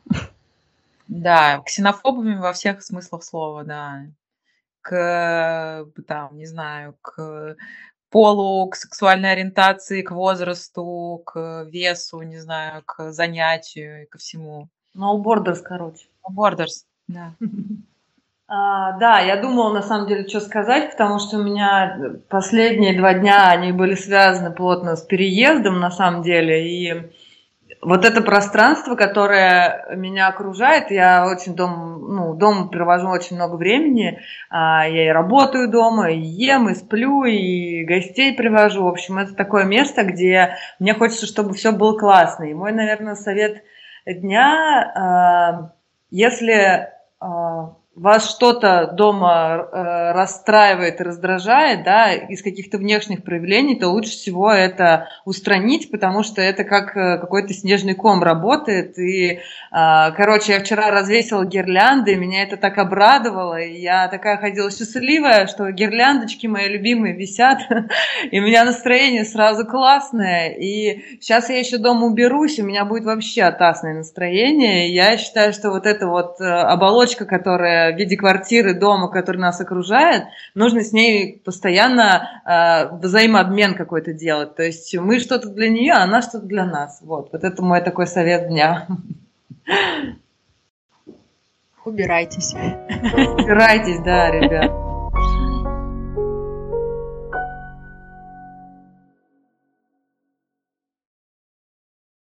Да, ксенофобами во всех смыслах слова, да. К, там, не знаю, к полу, к сексуальной ориентации, к возрасту, к весу, не знаю, к занятию и ко всему. No borders, короче. No borders, да. А, да, я думала на самом деле, что сказать, потому что у меня последние два дня они были связаны плотно с переездом на самом деле. И вот это пространство, которое меня окружает, я очень дом, ну, дома провожу очень много времени. А, я и работаю дома, и ем, и сплю, и гостей привожу. В общем, это такое место, где мне хочется, чтобы все было классно. И мой, наверное, совет дня, а, если вас что-то дома э, расстраивает раздражает, да, из каких-то внешних проявлений, то лучше всего это устранить, потому что это как э, какой-то снежный ком работает. И, э, короче, я вчера развесила гирлянды, меня это так обрадовало, и я такая ходила счастливая, что гирляндочки мои любимые висят, и у меня настроение сразу классное. И сейчас я еще дома уберусь, у меня будет вообще атасное настроение. Я считаю, что вот эта вот э, оболочка, которая в виде квартиры, дома, который нас окружает, нужно с ней постоянно э, взаимообмен какой-то делать. То есть мы что-то для нее, а она что-то для нас. Вот, вот это мой такой совет дня. Убирайтесь. Убирайтесь, да, ребят.